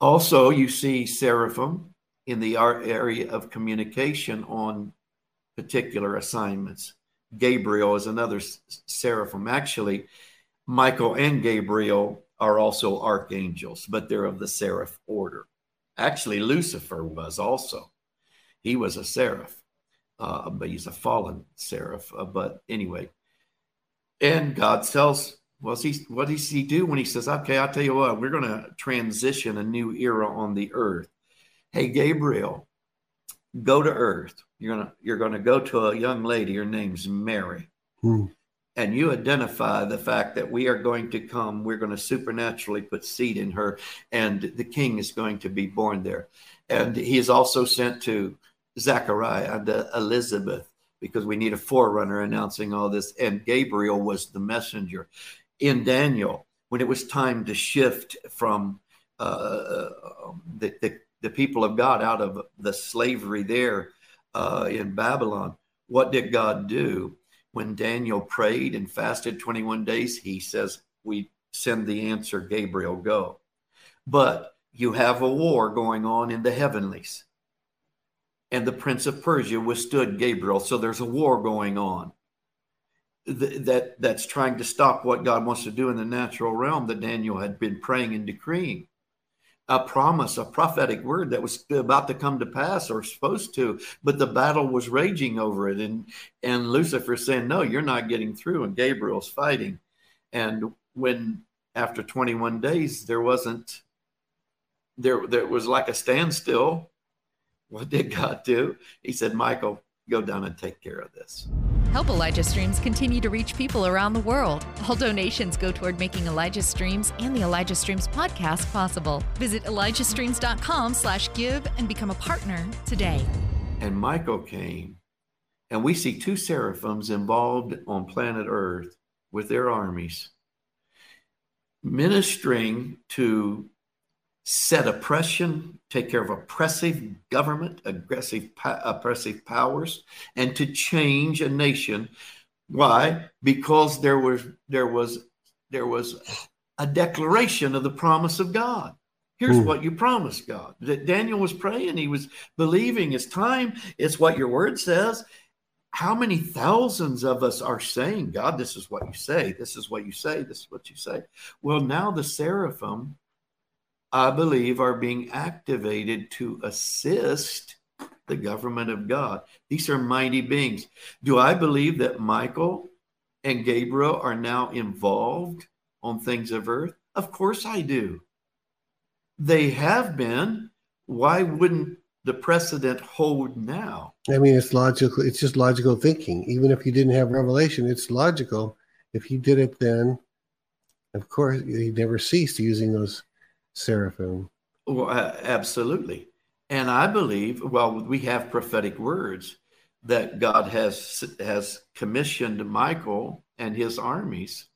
Also, you see seraphim in the area of communication on particular assignments. Gabriel is another seraphim. Actually, Michael and Gabriel are also archangels, but they're of the seraph order. Actually, Lucifer was also. He was a seraph, uh, but he's a fallen seraph. Uh, but anyway, and God tells What's he, what does he do when he says, okay, I'll tell you what, we're going to transition a new era on the earth. Hey, Gabriel, go to earth. You're going to, you're going to go to a young lady. Her name's Mary. Hmm. And you identify the fact that we are going to come, we're going to supernaturally put seed in her, and the king is going to be born there. And he is also sent to Zechariah and uh, Elizabeth because we need a forerunner announcing all this. And Gabriel was the messenger in Daniel when it was time to shift from uh, the, the, the people of God out of the slavery there uh, in Babylon. What did God do? When Daniel prayed and fasted 21 days, he says, We send the answer, Gabriel, go. But you have a war going on in the heavenlies. And the prince of Persia withstood Gabriel. So there's a war going on th- that that's trying to stop what God wants to do in the natural realm that Daniel had been praying and decreeing. A promise, a prophetic word that was about to come to pass or supposed to, but the battle was raging over it. And and Lucifer saying, No, you're not getting through, and Gabriel's fighting. And when after 21 days there wasn't there there was like a standstill What did God do? He said, Michael, go down and take care of this. Help Elijah Streams continue to reach people around the world. All donations go toward making Elijah Streams and the Elijah Streams podcast possible. Visit ElijahStreams.com slash give and become a partner today. And Michael came, and we see two seraphims involved on planet Earth with their armies, ministering to set oppression, take care of oppressive government, aggressive, oppressive powers, and to change a nation. Why? Because there was there was there was a declaration of the promise of God. Here's hmm. what you promised God. That Daniel was praying, he was believing. It's time. It's what your word says. How many thousands of us are saying, God, this is what you say. This is what you say. This is what you say. Well, now the seraphim I believe, are being activated to assist the government of God. These are mighty beings. Do I believe that Michael and Gabriel are now involved on things of earth? Of course I do. They have been. Why wouldn't the precedent hold now? I mean, it's logical. It's just logical thinking. Even if he didn't have revelation, it's logical. If he did it then, of course, he never ceased using those seraphim. Well, uh, absolutely. And I believe, well, we have prophetic words that God has has commissioned Michael and his armies,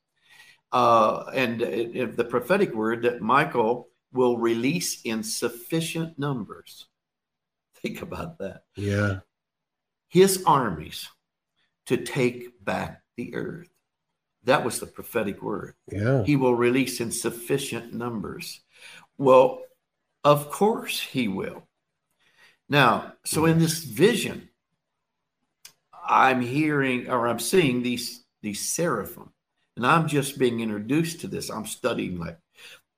uh, and it, the prophetic word that Michael will release in sufficient numbers. Think about that. Yeah, his armies to take back the earth. That was the prophetic word. Yeah, he will release in sufficient numbers. Well, of course he will. Now, so in this vision, I'm hearing or I'm seeing these these seraphim, and I'm just being introduced to this. I'm studying like,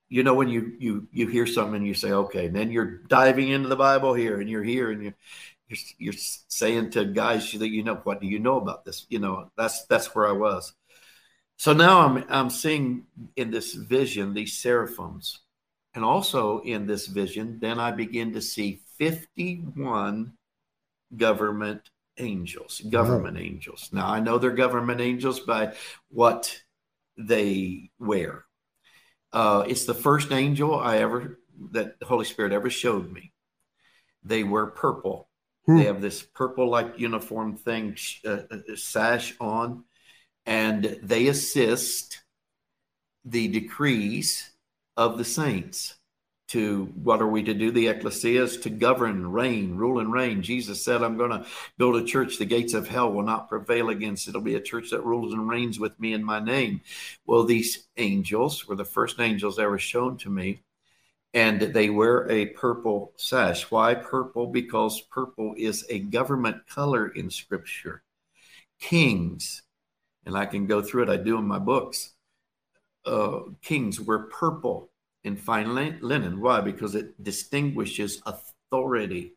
you know, when you you you hear something and you say, okay, and then you're diving into the Bible here, and you're here, and you're you're, you're saying to guys that you know, what do you know about this? You know, that's that's where I was. So now I'm I'm seeing in this vision these seraphims and also in this vision, then I begin to see 51 government angels, government angels. Now I know they're government angels by what they wear. Uh, it's the first angel I ever that the Holy Spirit ever showed me. They wear purple. Hmm. They have this purple like uniform thing, uh, uh, sash on, and they assist the decrees of the saints to what are we to do? The ecclesia is to govern, reign, rule and reign. Jesus said, I'm going to build a church. The gates of hell will not prevail against. It. It'll be a church that rules and reigns with me in my name. Well, these angels were the first angels ever shown to me. And they wear a purple sash. Why purple? Because purple is a government color in scripture. Kings, and I can go through it, I do in my books uh, kings were purple in fine linen. Why? Because it distinguishes authority.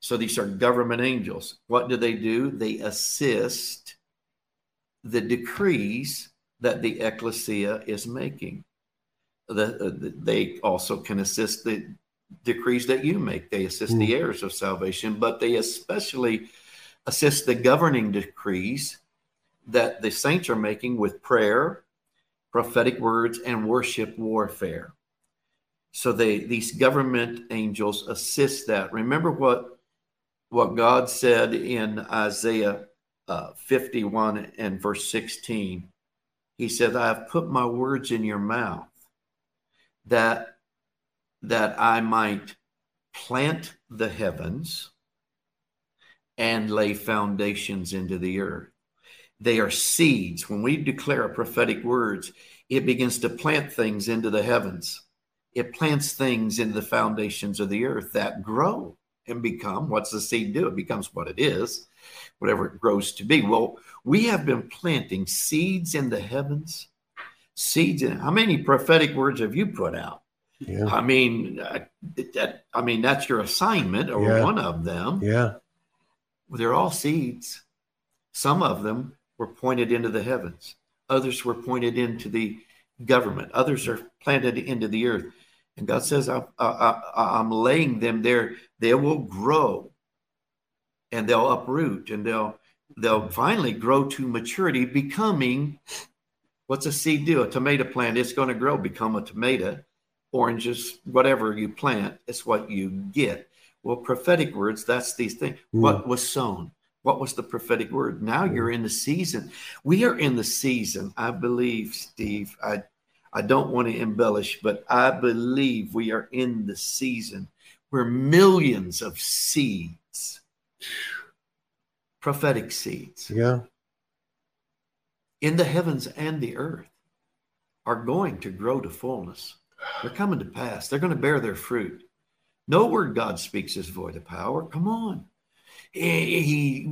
So these are government angels. What do they do? They assist the decrees that the ecclesia is making. The, uh, the, they also can assist the decrees that you make. They assist mm. the hmm. heirs of salvation, but they especially assist the governing decrees that the saints are making with prayer, prophetic words, and worship warfare. So they these government angels assist that. Remember what what God said in Isaiah uh, 51 and verse 16. He said, I have put my words in your mouth that that I might plant the heavens and lay foundations into the earth. They are seeds. When we declare prophetic words, it begins to plant things into the heavens. It plants things into the foundations of the earth that grow and become what's the seed do? It becomes what it is, whatever it grows to be. Well, we have been planting seeds in the heavens. Seeds in how many prophetic words have you put out? Yeah. I mean, uh, that, I mean that's your assignment or yeah. one of them. Yeah. They're all seeds. Some of them were pointed into the heavens, others were pointed into the government, others are planted into the earth. And God says, I, I, I, I'm laying them there. They will grow and they'll uproot and they'll they'll finally grow to maturity, becoming what's a seed do? A tomato plant, it's going to grow, become a tomato. Oranges, whatever you plant, it's what you get. Well, prophetic words, that's these things. Mm. What was sown? What was the prophetic word? Now you're in the season. We are in the season, I believe, Steve. I I don't want to embellish, but I believe we are in the season where millions of seeds, prophetic seeds, yeah, in the heavens and the earth, are going to grow to fullness. They're coming to pass. They're going to bear their fruit. No word God speaks is void of power. Come on. He,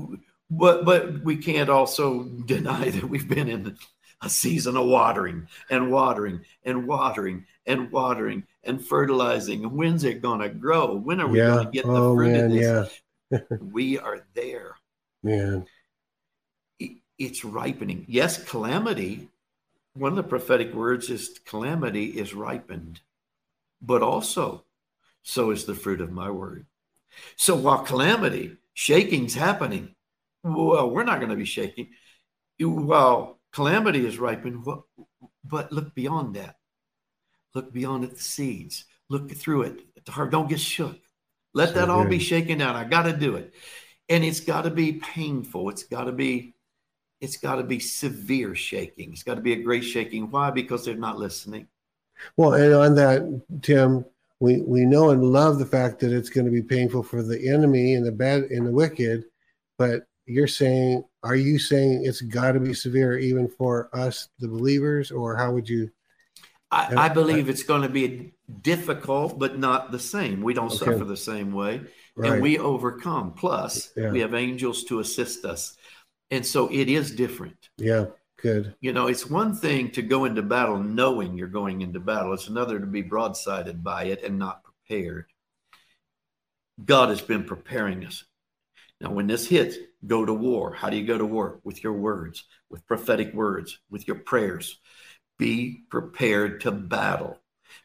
but but we can't also deny that we've been in a season of watering and watering and watering and watering and fertilizing. And when's it going to grow? When are we yeah. going to get the oh, fruit man, of this? Yeah. we are there. Man. It's ripening. Yes, calamity. One of the prophetic words is calamity is ripened, but also so is the fruit of my word. So while calamity, shaking's happening, well, we're not going to be shaking. Well, Calamity is ripened, but look beyond that. Look beyond at the seeds. Look through it at the heart. Don't get shook. Let so that all be shaken out. I got to do it. And it's got to be painful. It's got to be it's got to be severe shaking. It's got to be a great shaking. Why? Because they're not listening. Well, and on that, Tim, we, we know and love the fact that it's going to be painful for the enemy and the bad and the wicked, but you're saying are you saying it's got to be severe even for us the believers or how would you i, I believe it's going to be difficult but not the same we don't okay. suffer the same way right. and we overcome plus yeah. we have angels to assist us and so it is different yeah good you know it's one thing to go into battle knowing you're going into battle it's another to be broadsided by it and not prepared god has been preparing us now, when this hits, go to war. How do you go to war? With your words, with prophetic words, with your prayers. Be prepared to battle.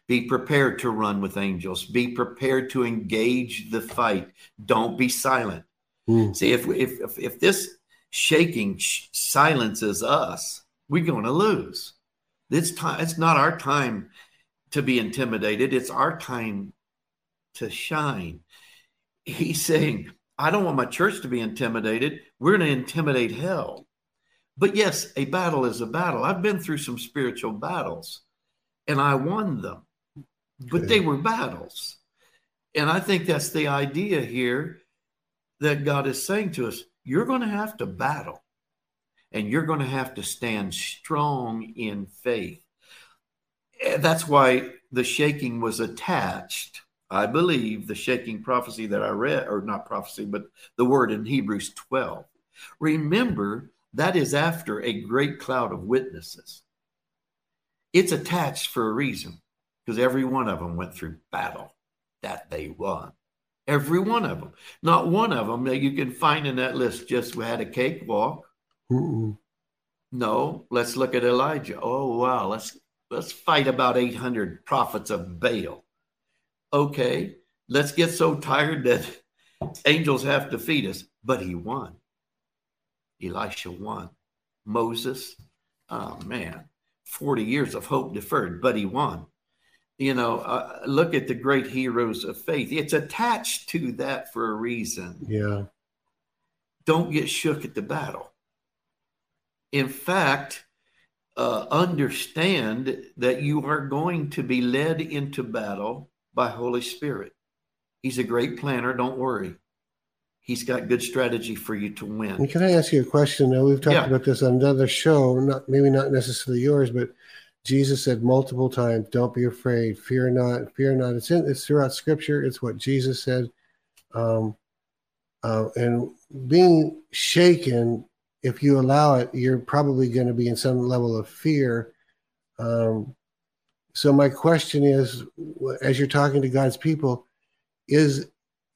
Be prepared to run with angels. Be prepared to engage the fight. Don't be silent. Mm. See, if, if, if, if this shaking silences us, we're going to lose. It's time. It's not our time to be intimidated. It's our time to shine. He's saying, I don't want my church to be intimidated. We're going to intimidate hell. But yes, a battle is a battle. I've been through some spiritual battles and I won them, but okay. they were battles. And I think that's the idea here that God is saying to us you're going to have to battle and you're going to have to stand strong in faith. That's why the shaking was attached I believe the shaking prophecy that I read, or not prophecy, but the word in Hebrews 12. Remember, that is after a great cloud of witnesses. It's attached for a reason because every one of them went through battle that they won. Every one of them. Not one of them that you can find in that list just had a cakewalk. Mm-mm. No, let's look at Elijah. Oh wow, let's let's fight about 800 prophets of Baal okay, let's get so tired that angels have to feed us. But he won. Elisha won. Moses, oh man, 40 years of hope deferred, but he won. You know, uh, look at the great heroes of faith. It's attached to that for a reason. Yeah. Don't get shook at the battle. In fact, uh, understand that you are going to be led into battle by Holy Spirit. He's a great planner. Don't worry. He's got good strategy for you to win. And can I ask you a question? Now we've talked yeah. about this on another show, not maybe not necessarily yours, but Jesus said multiple times, "Don't be afraid, fear not, fear not." It's in it's throughout Scripture. It's what Jesus said, um, uh, and being shaken. If you allow it, you're probably going to be in some level of fear. Um, so my question is, as you're talking to God's people, is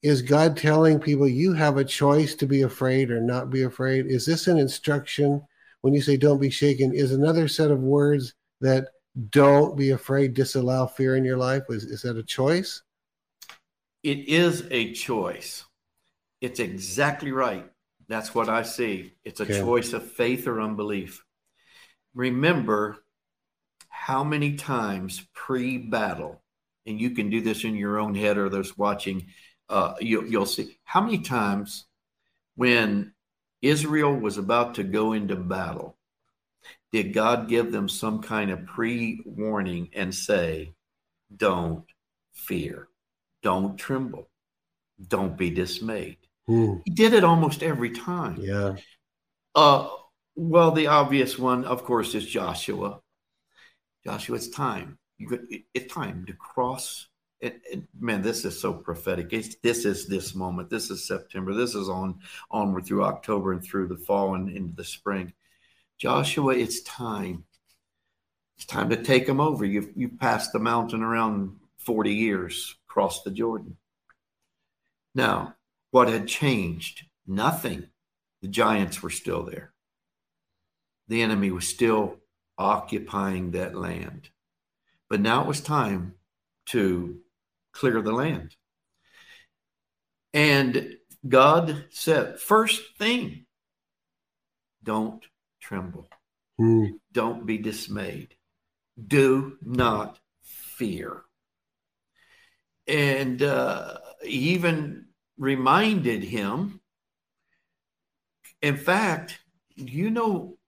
is God telling people you have a choice to be afraid or not be afraid? Is this an instruction when you say don't be shaken? Is another set of words that don't be afraid, disallow fear in your life? Is, is that a choice? It is a choice. It's exactly right. That's what I see. It's a Okay. choice of faith or unbelief. Remember how many times pre battle, and you can do this in your own head or those watching, uh, you, you'll see how many times when Israel was about to go into battle, did God give them some kind of pre warning and say, Don't fear, don't tremble, don't be dismayed? Hmm, He did it almost every time. yeah. Uh, well, the obvious one, of course, is Joshua. Joshua, it's time. You could, it- it's time to cross. It, it- man, this is so prophetic. It's, this is this moment. This is September. This is on onward through October and through the fall and into the spring. Joshua, it's time. It's time to take them over. You've you've passed the mountain around forty years. Cross the Jordan. Now, what had changed? Nothing. The giants were still there. The enemy was still occupying that land. But now it was time to clear the land. And God said, first thing, don't tremble. Hmm, Don't be dismayed. Do not fear. And uh, he even reminded him. In fact, you know,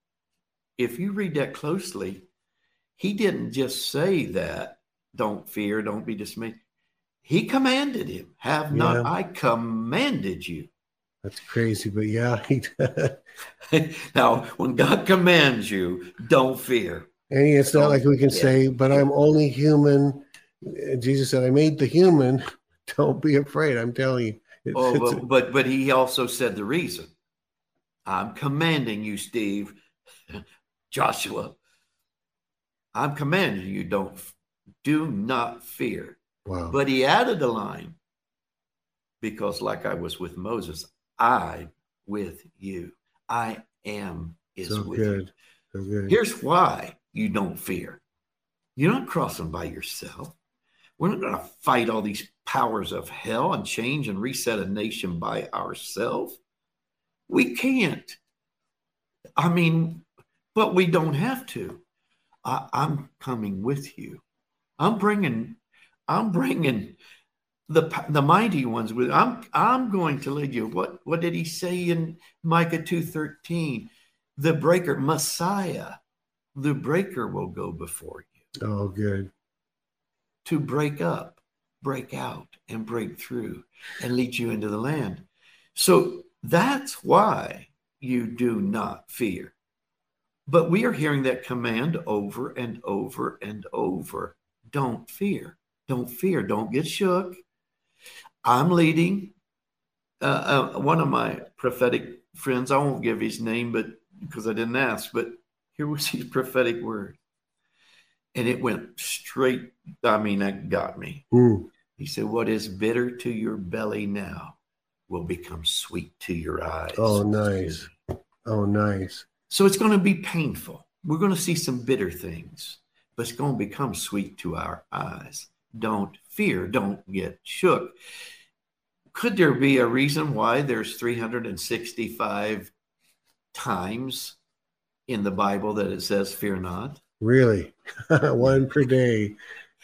if you read that closely, he didn't just say that, don't fear, don't be dismayed. He commanded him, have not I commanded you. That's crazy, but yeah. He, now, when God commands you, don't fear. and it's not like we can Yeah. say, but I'm only human. Jesus said, I made the human. Don't be afraid. I'm telling you. It's, Oh, it's- but, but but he also said the reason. I'm commanding you, Steve, Joshua. I'm commanding you, don't do not fear. wow. But he added a line because, like I was with Moses, I with you. I am is so with you. So good. Here's why you don't fear. You're not crossing by yourself. We're not going to fight all these powers of hell and change and reset a nation by ourselves. We can't. I mean, but we don't have to. I, I'm coming with you. I'm bringing. I'm bringing the the mighty ones with. I'm I'm going to lead you. What what did he say in Micah two thirteen? The breaker Messiah, the breaker will go before you oh, good. to break up, break out, and break through and lead you into the land. So that's why you do not fear. But we are hearing that command over and over and over. Don't fear. Don't fear. Don't get shook. I'm leading. Uh, uh, one of my prophetic friends, I won't give his name, but because I didn't ask, but here was his prophetic word. And it went straight. I mean, that got me. Hmm. He said, What is bitter to your belly now will become sweet to your eyes. Oh, nice. Oh, nice. So it's going to be painful. We're going to see some bitter things, but it's going to become sweet to our eyes. Don't fear. Don't get shook. Could there be a reason why there's 365 times in the Bible that it says fear not? Really? one per day.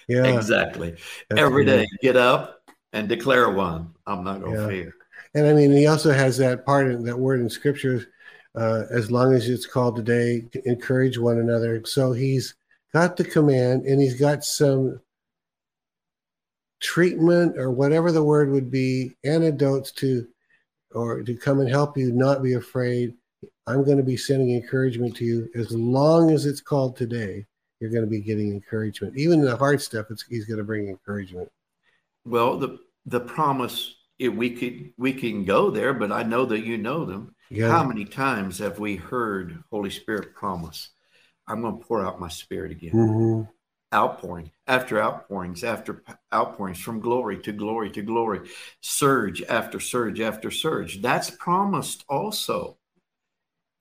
Yeah. exactly. that's Every good. day, get up and declare one. I'm not going to Yeah. fear. And I mean, he also has that part in that word in scripture, uh, as long as it's called today, to encourage one another. So he's got the command and he's got some treatment or whatever the word would be, antidotes to, or to come and help you not be afraid. I'm going to be sending encouragement to you as long as it's called today. You're going to be getting encouragement. Even the hard stuff, it's, he's going to bring encouragement. Well, the the promise it, we could we can go there, but I know that you know them. Yeah. How many times have we heard Holy Spirit promise, "I'm going to pour out my Spirit again." hmm Outpouring after outpourings after outpourings from glory to glory to glory, surge after surge after surge. That's promised also,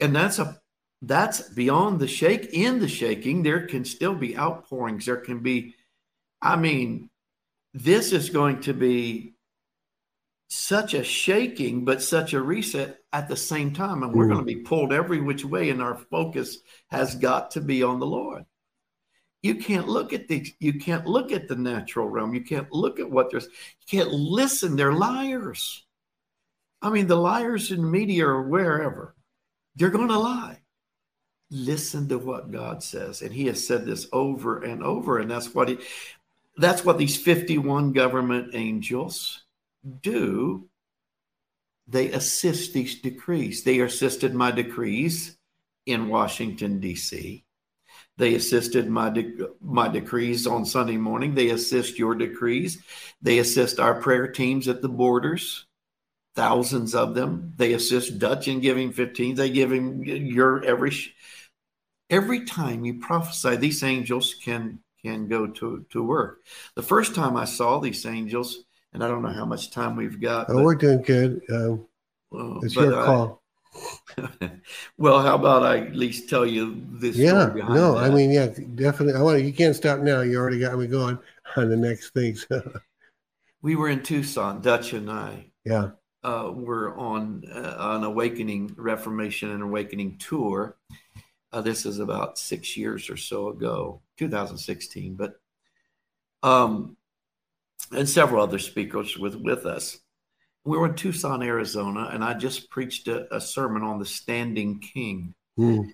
and that's a that's beyond the shake. In the shaking, there can still be outpourings. There can be, I mean, this is going to be such a shaking, but such a reset at the same time. And we're mm. going to be pulled every which way, and our focus has got to be on the Lord. You can't look at the you can't look at the natural realm. You can't look at what there's you can't listen. They're liars. I mean, the liars in the media or wherever, they're going to lie. Listen to what God says. And he has said this over and over. And that's what he that's what these 51 government angels do. They assist these decrees. They assisted my decrees in Washington, D.C. They assisted my de- my decrees on Sunday morning. They assist your decrees. They assist our prayer teams at the borders thousands of them. They assist Dutch in giving 15. They give him your every every time you prophesy, these angels can can go to to work. The first time I saw these angels, and I don't know how much time we've got. Oh, but, we're doing good. Um, well, it's your call. Well, how about I at least tell you this? Yeah, no, that. I mean, yeah, definitely. I want you can't stop now. You already got me going on the next things. we were in Tucson, Dutch and I. Yeah uh, were on uh, an awakening reformation and awakening tour uh, this is about six years or so ago 2016 but um and several other speakers with with us we were in tucson arizona and i just preached a, a sermon on the standing king mm.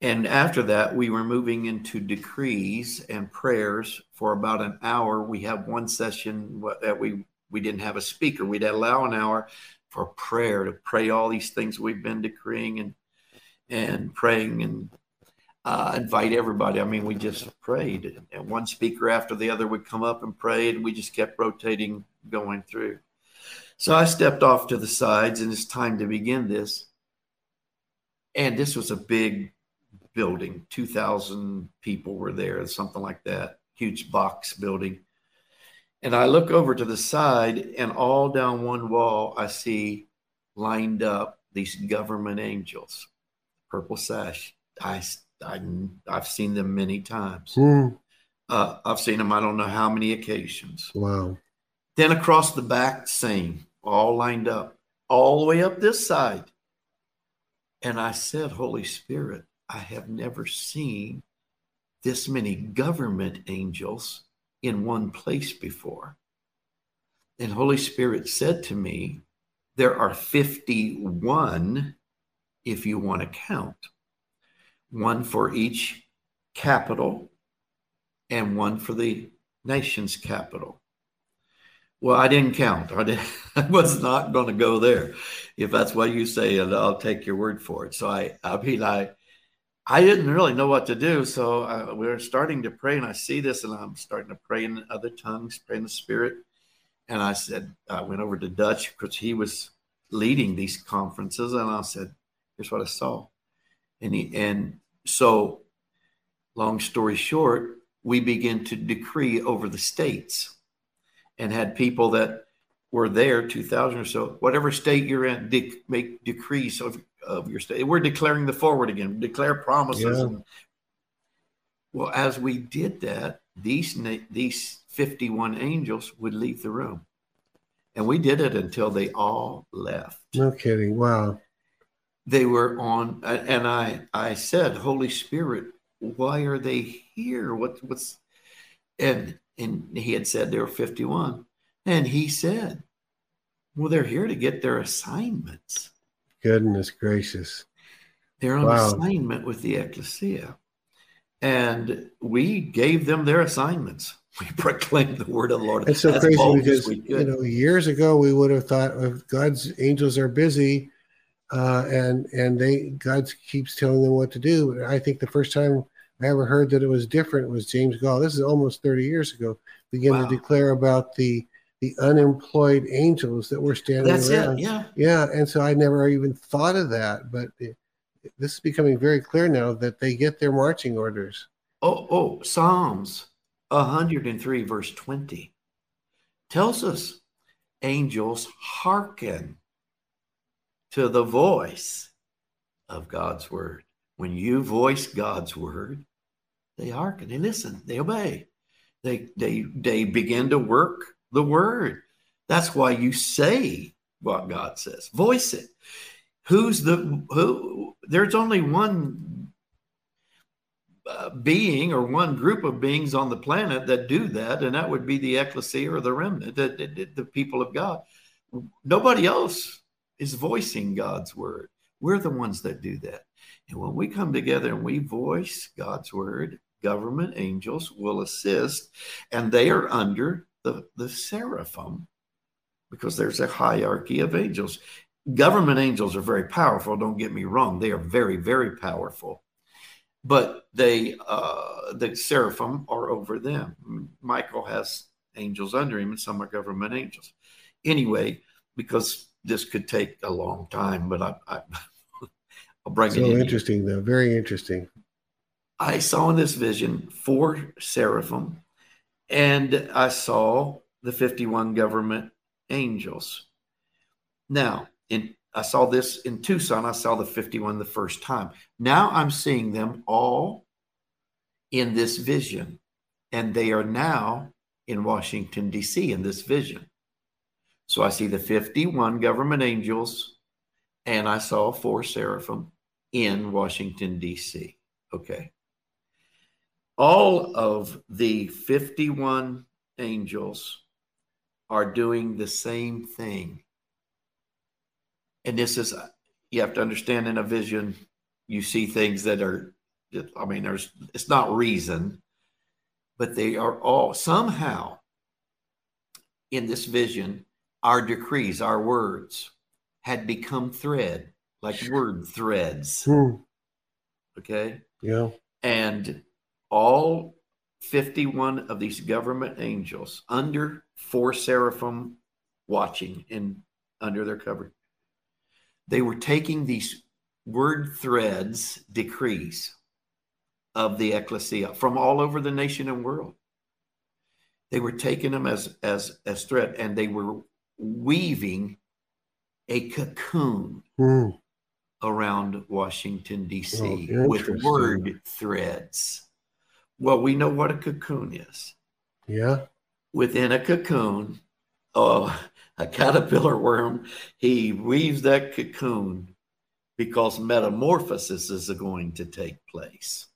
and after that we were moving into decrees and prayers for about an hour we have one session that we we didn't have a speaker. We'd allow an hour for prayer to pray all these things we've been decreeing and and praying and uh, invite everybody. I mean, we just prayed, and one speaker after the other would come up and pray, and we just kept rotating, going through. So I stepped off to the sides, and it's time to begin this. And this was a big building, 2,000 people were there, something like that, huge box building. And I look over to the side, and all down one wall, I see lined up these government angels, purple sash. I, I I've seen them many times. Mm. Uh, I've seen them. I don't know how many occasions. Wow. Then across the back, same, all lined up, all the way up this side. And I said, Holy Spirit, I have never seen this many government angels in one place before. And Holy Spirit said to me, There are 51 if you want to count, one for each capital and one for the nation's capital. Well, I didn't count. I, did, I was not going to go there. If that's what you say, I'll take your word for it. So I, I mean, I, I didn't really know what to do. So uh, we were starting to pray, and I see this, and I'm starting to pray in other tongues, pray in the Spirit. And I said, I went over to Dutch because he was leading these conferences, and I said, "Here's what I saw." And he, and so, long story short, we begin to decree over the states, and had people that were there, two thousand or so, whatever state you're in, de- make decrees of of your state. We're declaring the forward again, declare promises. Yeah. And, well, as we did that, these these 51 angels would leave the room. And we did it until they all left. No kidding. Wow. They were on and I I said, "Holy Spirit, why are they here? What what's and and he had said there were 51. And he said, "Well, they're here to get their assignments." Goodness gracious. They're on wow. assignment with the ecclesia. And we gave them their assignments. We proclaimed the word of the Lord. It's so crazy because you know years ago we would have thought of God's angels are busy, uh, and and they God keeps telling them what to do. I think the first time I ever heard that it was different was James Goll. This is almost thirty years ago. Began wow. to declare about the the unemployed angels that were standing That's around. It, yeah. Yeah. And so I never even thought of that. But it, this is becoming very clear now that they get their marching orders. Oh, oh, Psalms 103, verse 20 tells us angels hearken to the voice of God's word. when you voice God's word, they hearken, they listen, they obey. They they they begin to work the word. That's why you say what God says. Voice it. Who's the who? There's only one uh, being or one group of beings on the planet that do that, and that would be the ecclesia or the remnant, the, the, the people of God. Nobody else is voicing God's word. We're the ones that do that. And when we come together and we voice God's word, government angels will assist, and they are under the, the seraphim because there's a hierarchy of angels. Government angels are very powerful, don't get me wrong. They are very, very powerful. But they, uh, the seraphim are over them. Michael has angels under him, and some are government angels. Anyway, because this could take a long time, but I, I will bring so it in. interesting, though. Very interesting. I saw in this vision four seraphim, and I saw the 51 government angels. Now, in I saw this in Tucson. I saw the 51 the first time. Now I'm seeing them all in this vision, and they are now in Washington, D.C., in this vision. So I see the 51 government angels, and I saw four seraphim in Washington, D.C. Okay. All of the 51 angels are doing the same thing. And this is, you have to understand in a vision, you see things that are, I mean, there's, it's not reason, but they are all somehow in this vision, our decrees, our words had become thread, like word threads. Hmm. Okay. Yeah. And all 51 of these government angels under four seraphim watching and under their cover. They were taking these word threads, decrees of the ecclesia from all over the nation and world. They were taking them as as as thread, and they were weaving a cocoon Hmm. around Washington D.C. Oh, with word threads. Well, we know what a cocoon is. Yeah. Within a cocoon, uh, a caterpillar worm, he weaves that cocoon because metamorphosis is going to take place.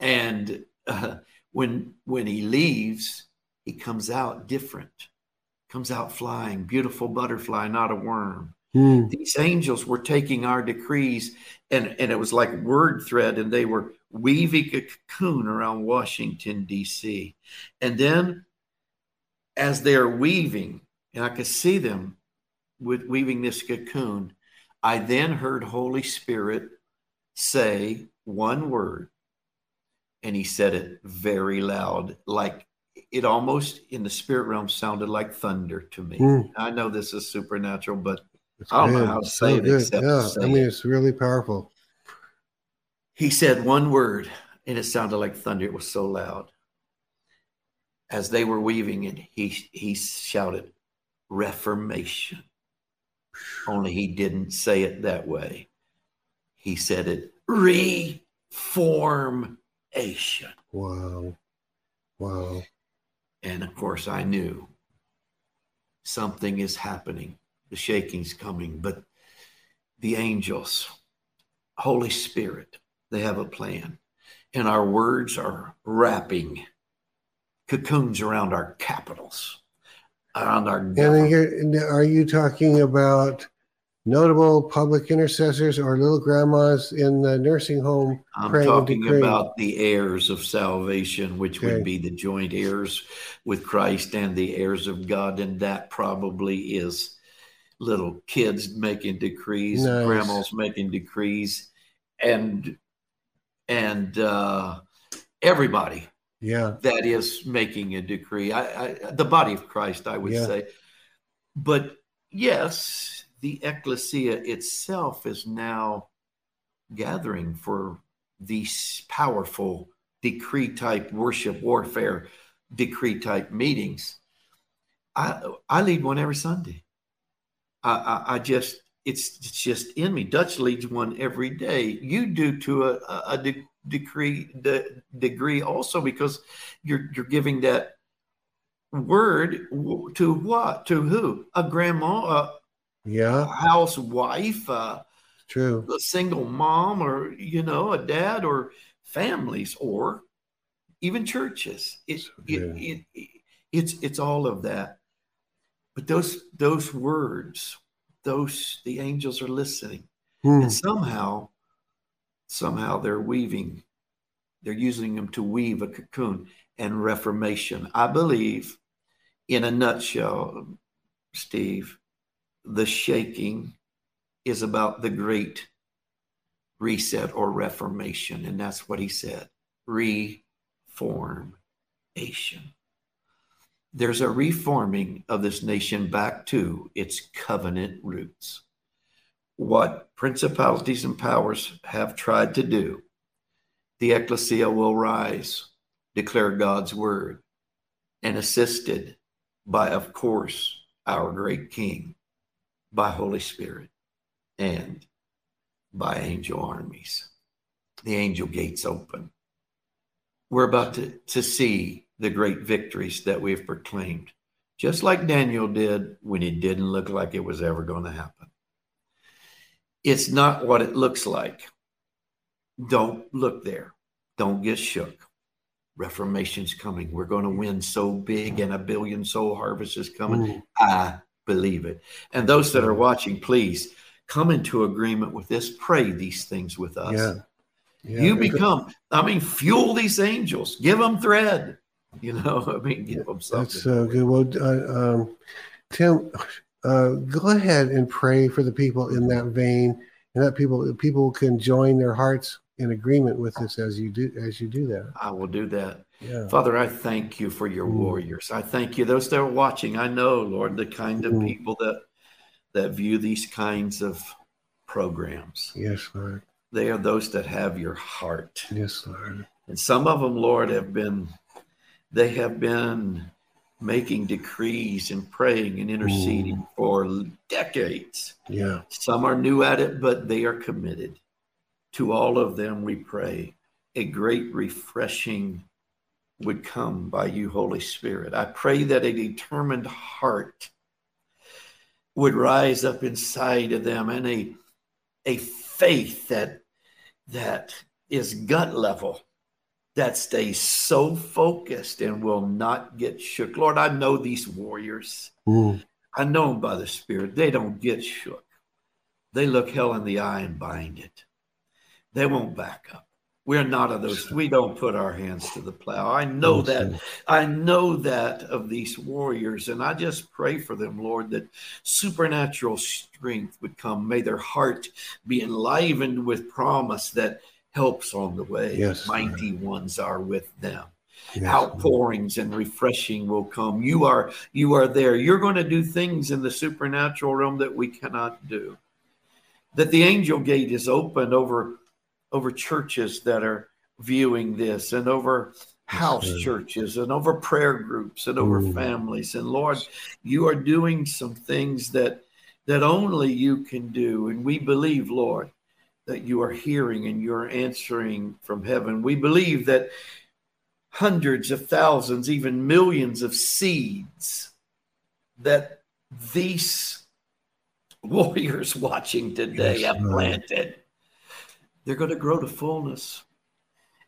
And uh, when when he leaves, he comes out different, comes out flying, beautiful butterfly, not a worm Hmm. these angels were taking our decrees and, and it was like word thread and they were weaving a cocoon around washington d.c and then as they're weaving and i could see them with weaving this cocoon i then heard holy spirit say one word and he said it very loud like it almost in the spirit realm sounded like thunder to me Hmm. i know this is supernatural but It's I don't know how to So say it except Yeah. I mean, it. it's really powerful. He said one word and it sounded like thunder. It was so loud. As they were weaving it he he shouted reformation. Only he didn't say it that way. He said it reformation. Wow. Wow. and of course i knew something is happening. The shaking's coming but the angels holy spirit they have a plan. And our words are wrapping cocoons around our capitals around our And you're, you talking about notable public intercessors or little grandmas in the nursing home i'm talking about the heirs of salvation which Okay. would be the joint heirs with christ and the heirs of god. And that probably is little kids making decrees Nice. grandmas making decrees. And and uh everybody Yeah. that is making a decree I, I the body of christ i would Yeah. say but yes the ecclesia itself is now gathering for these powerful decree type worship warfare decree type meetings i i lead one every sunday i i, I just it's, it's just in me. Dutch leads one every day. You do to a, a de- degree de- degree also because you're you're giving that word to what? To who? A grandma a yeah. housewife uh, true. a single mom or you know a dad or families or even churches. It, it, it, it, it's it's all of that. But those those words those the angels are listening. Hmm. and somehow somehow they're weaving they're using them to weave a cocoon and reformation. I believe in a nutshell steve the shaking is about the great reset or reformation. And that's what he said reformation there's a reforming of this nation back to its covenant roots. What principalities and powers have tried to do, the ecclesia will rise, declare God's word, and assisted by, of course, our great King, by Holy Spirit, and by angel armies. The angel gates open. We're about to, to see the great victories that we've proclaimed, just like Daniel did when it didn't look like it was ever going to happen. It's not what it looks like. Don't look there. Don't get shook. Reformation's coming. We're going to win so big, and a billion soul harvest is coming. Ooh. I believe it. And those that are watching, please come into agreement with this. Pray these things with us. Yeah. Yeah. You become, I mean, fuel these angels, give them thread. You know, I mean, give them something. That's uh, good. Well, uh, um, Tim, uh, go ahead and pray for the people in that vein, and that people people can join their hearts in agreement with this as you do as you do that. I will do that. Yeah. Father, I thank you for your mm. warriors. I thank you those that are watching. I know, Lord, the kind of mm. people that that view these kinds of programs. Yes, Lord. They are those that have your heart. Yes, Lord. And some of them, Lord, have been they have been making decrees and praying and interceding for decades. Yeah. Some are new at it, but they are committed. To all of them, we pray a great refreshing would come by you, Holy Spirit. I pray that a determined heart would rise up inside of them and a, a faith that, that is gut level that stays so focused and will not get shook. Lord, I know these warriors. Mm. I know them by the Spirit. They don't get shook. They look hell in the eye and bind it. They won't back up. We're not of those. We don't put our hands to the plow. I know that. I know that of these warriors. And I just pray for them, Lord, that supernatural strength would come. May their heart be enlivened with promise that helps on the way. Yes, Mighty ones are with them. Yes, Outpourings and refreshing will come. You are you are there. You're going to do things in the supernatural realm that we cannot do. That the angel gate is open over over churches that are viewing this and over house yes, churches and over prayer groups and over Ooh. families. And Lord, you are doing some things that that only you can do. And we believe, Lord, that you are hearing and you're answering from heaven. We believe that hundreds of thousands, even millions of seeds that these warriors watching today yes, have planted, they're going to grow to fullness.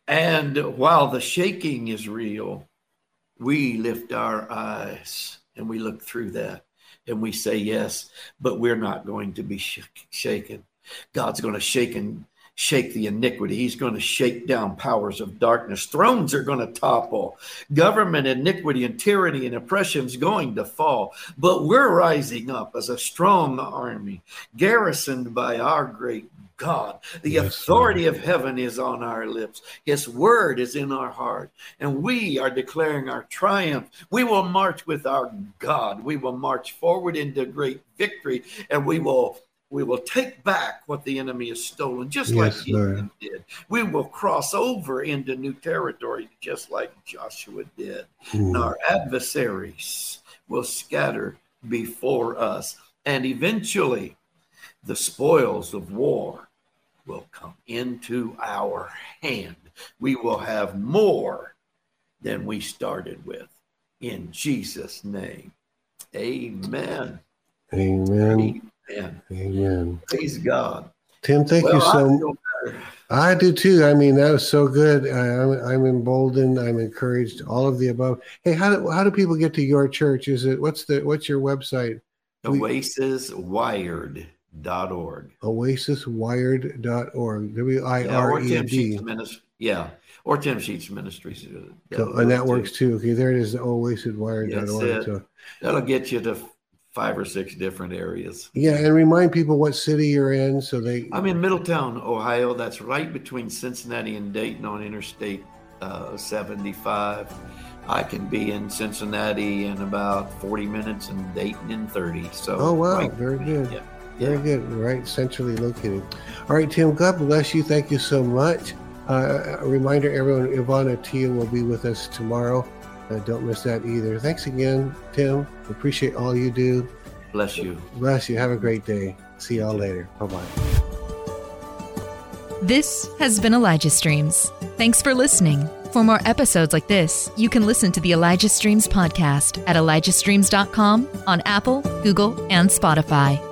And while the shaking is real, we lift our eyes and we look through that and we say yes, but we're not going to be sh- shaken. God's going to shake and shake the iniquity. He's going to shake down powers of darkness. Thrones are going to topple. Government iniquity and tyranny and oppression is going to fall. But we're rising up as a strong army, garrisoned by our great God. The yes, authority Lord. of heaven is on our lips. His word is in our heart. And we are declaring our triumph. We will march with our God. We will march forward into great victory and we will we will take back what the enemy has stolen, just yes, like Gideon did. We will cross over into new territory, just like Joshua did. And our adversaries will scatter before us. And eventually, the spoils of war will come into our hand. We will have more than we started with. In Jesus' name. Amen. Amen. Amen. Amen. Praise God. Tim, thank Well, you so better. I do too. I mean, that was so good. I, I'm, I'm emboldened. I'm encouraged. All of the above. Hey, how do how do people get to your church? Is it what's the what's your website? We- OasisWired.org. Oasiswired.org. W I Yeah, or R E Tim D. Sheets Ministries. Yeah, or Tim Sheets Ministries. uh, So, and that works too. Okay, there it is. Oasiswired.org. So, That'll get you to five or six different areas. yeah, and remind people what city you're in so they. I'm in Middletown, Ohio. That's right between Cincinnati and Dayton on Interstate uh, 75. I can be in Cincinnati in about 40 minutes and Dayton in 30. So, Oh, wow. right Very good. Yeah. Very good. Right, centrally located. All right, Tim. God bless you. Thank you so much. Uh, a reminder, everyone. Ivana Tia will be with us tomorrow. Uh, don't miss that either. Thanks again, Tim. Appreciate all you do. Bless you. Bless you. Have a great day. See y'all later. Bye bye. This has been Elijah Streams. Thanks for listening. For more episodes like this, you can listen to the Elijah Streams podcast at ElijahStreams.com on Apple, Google, and Spotify.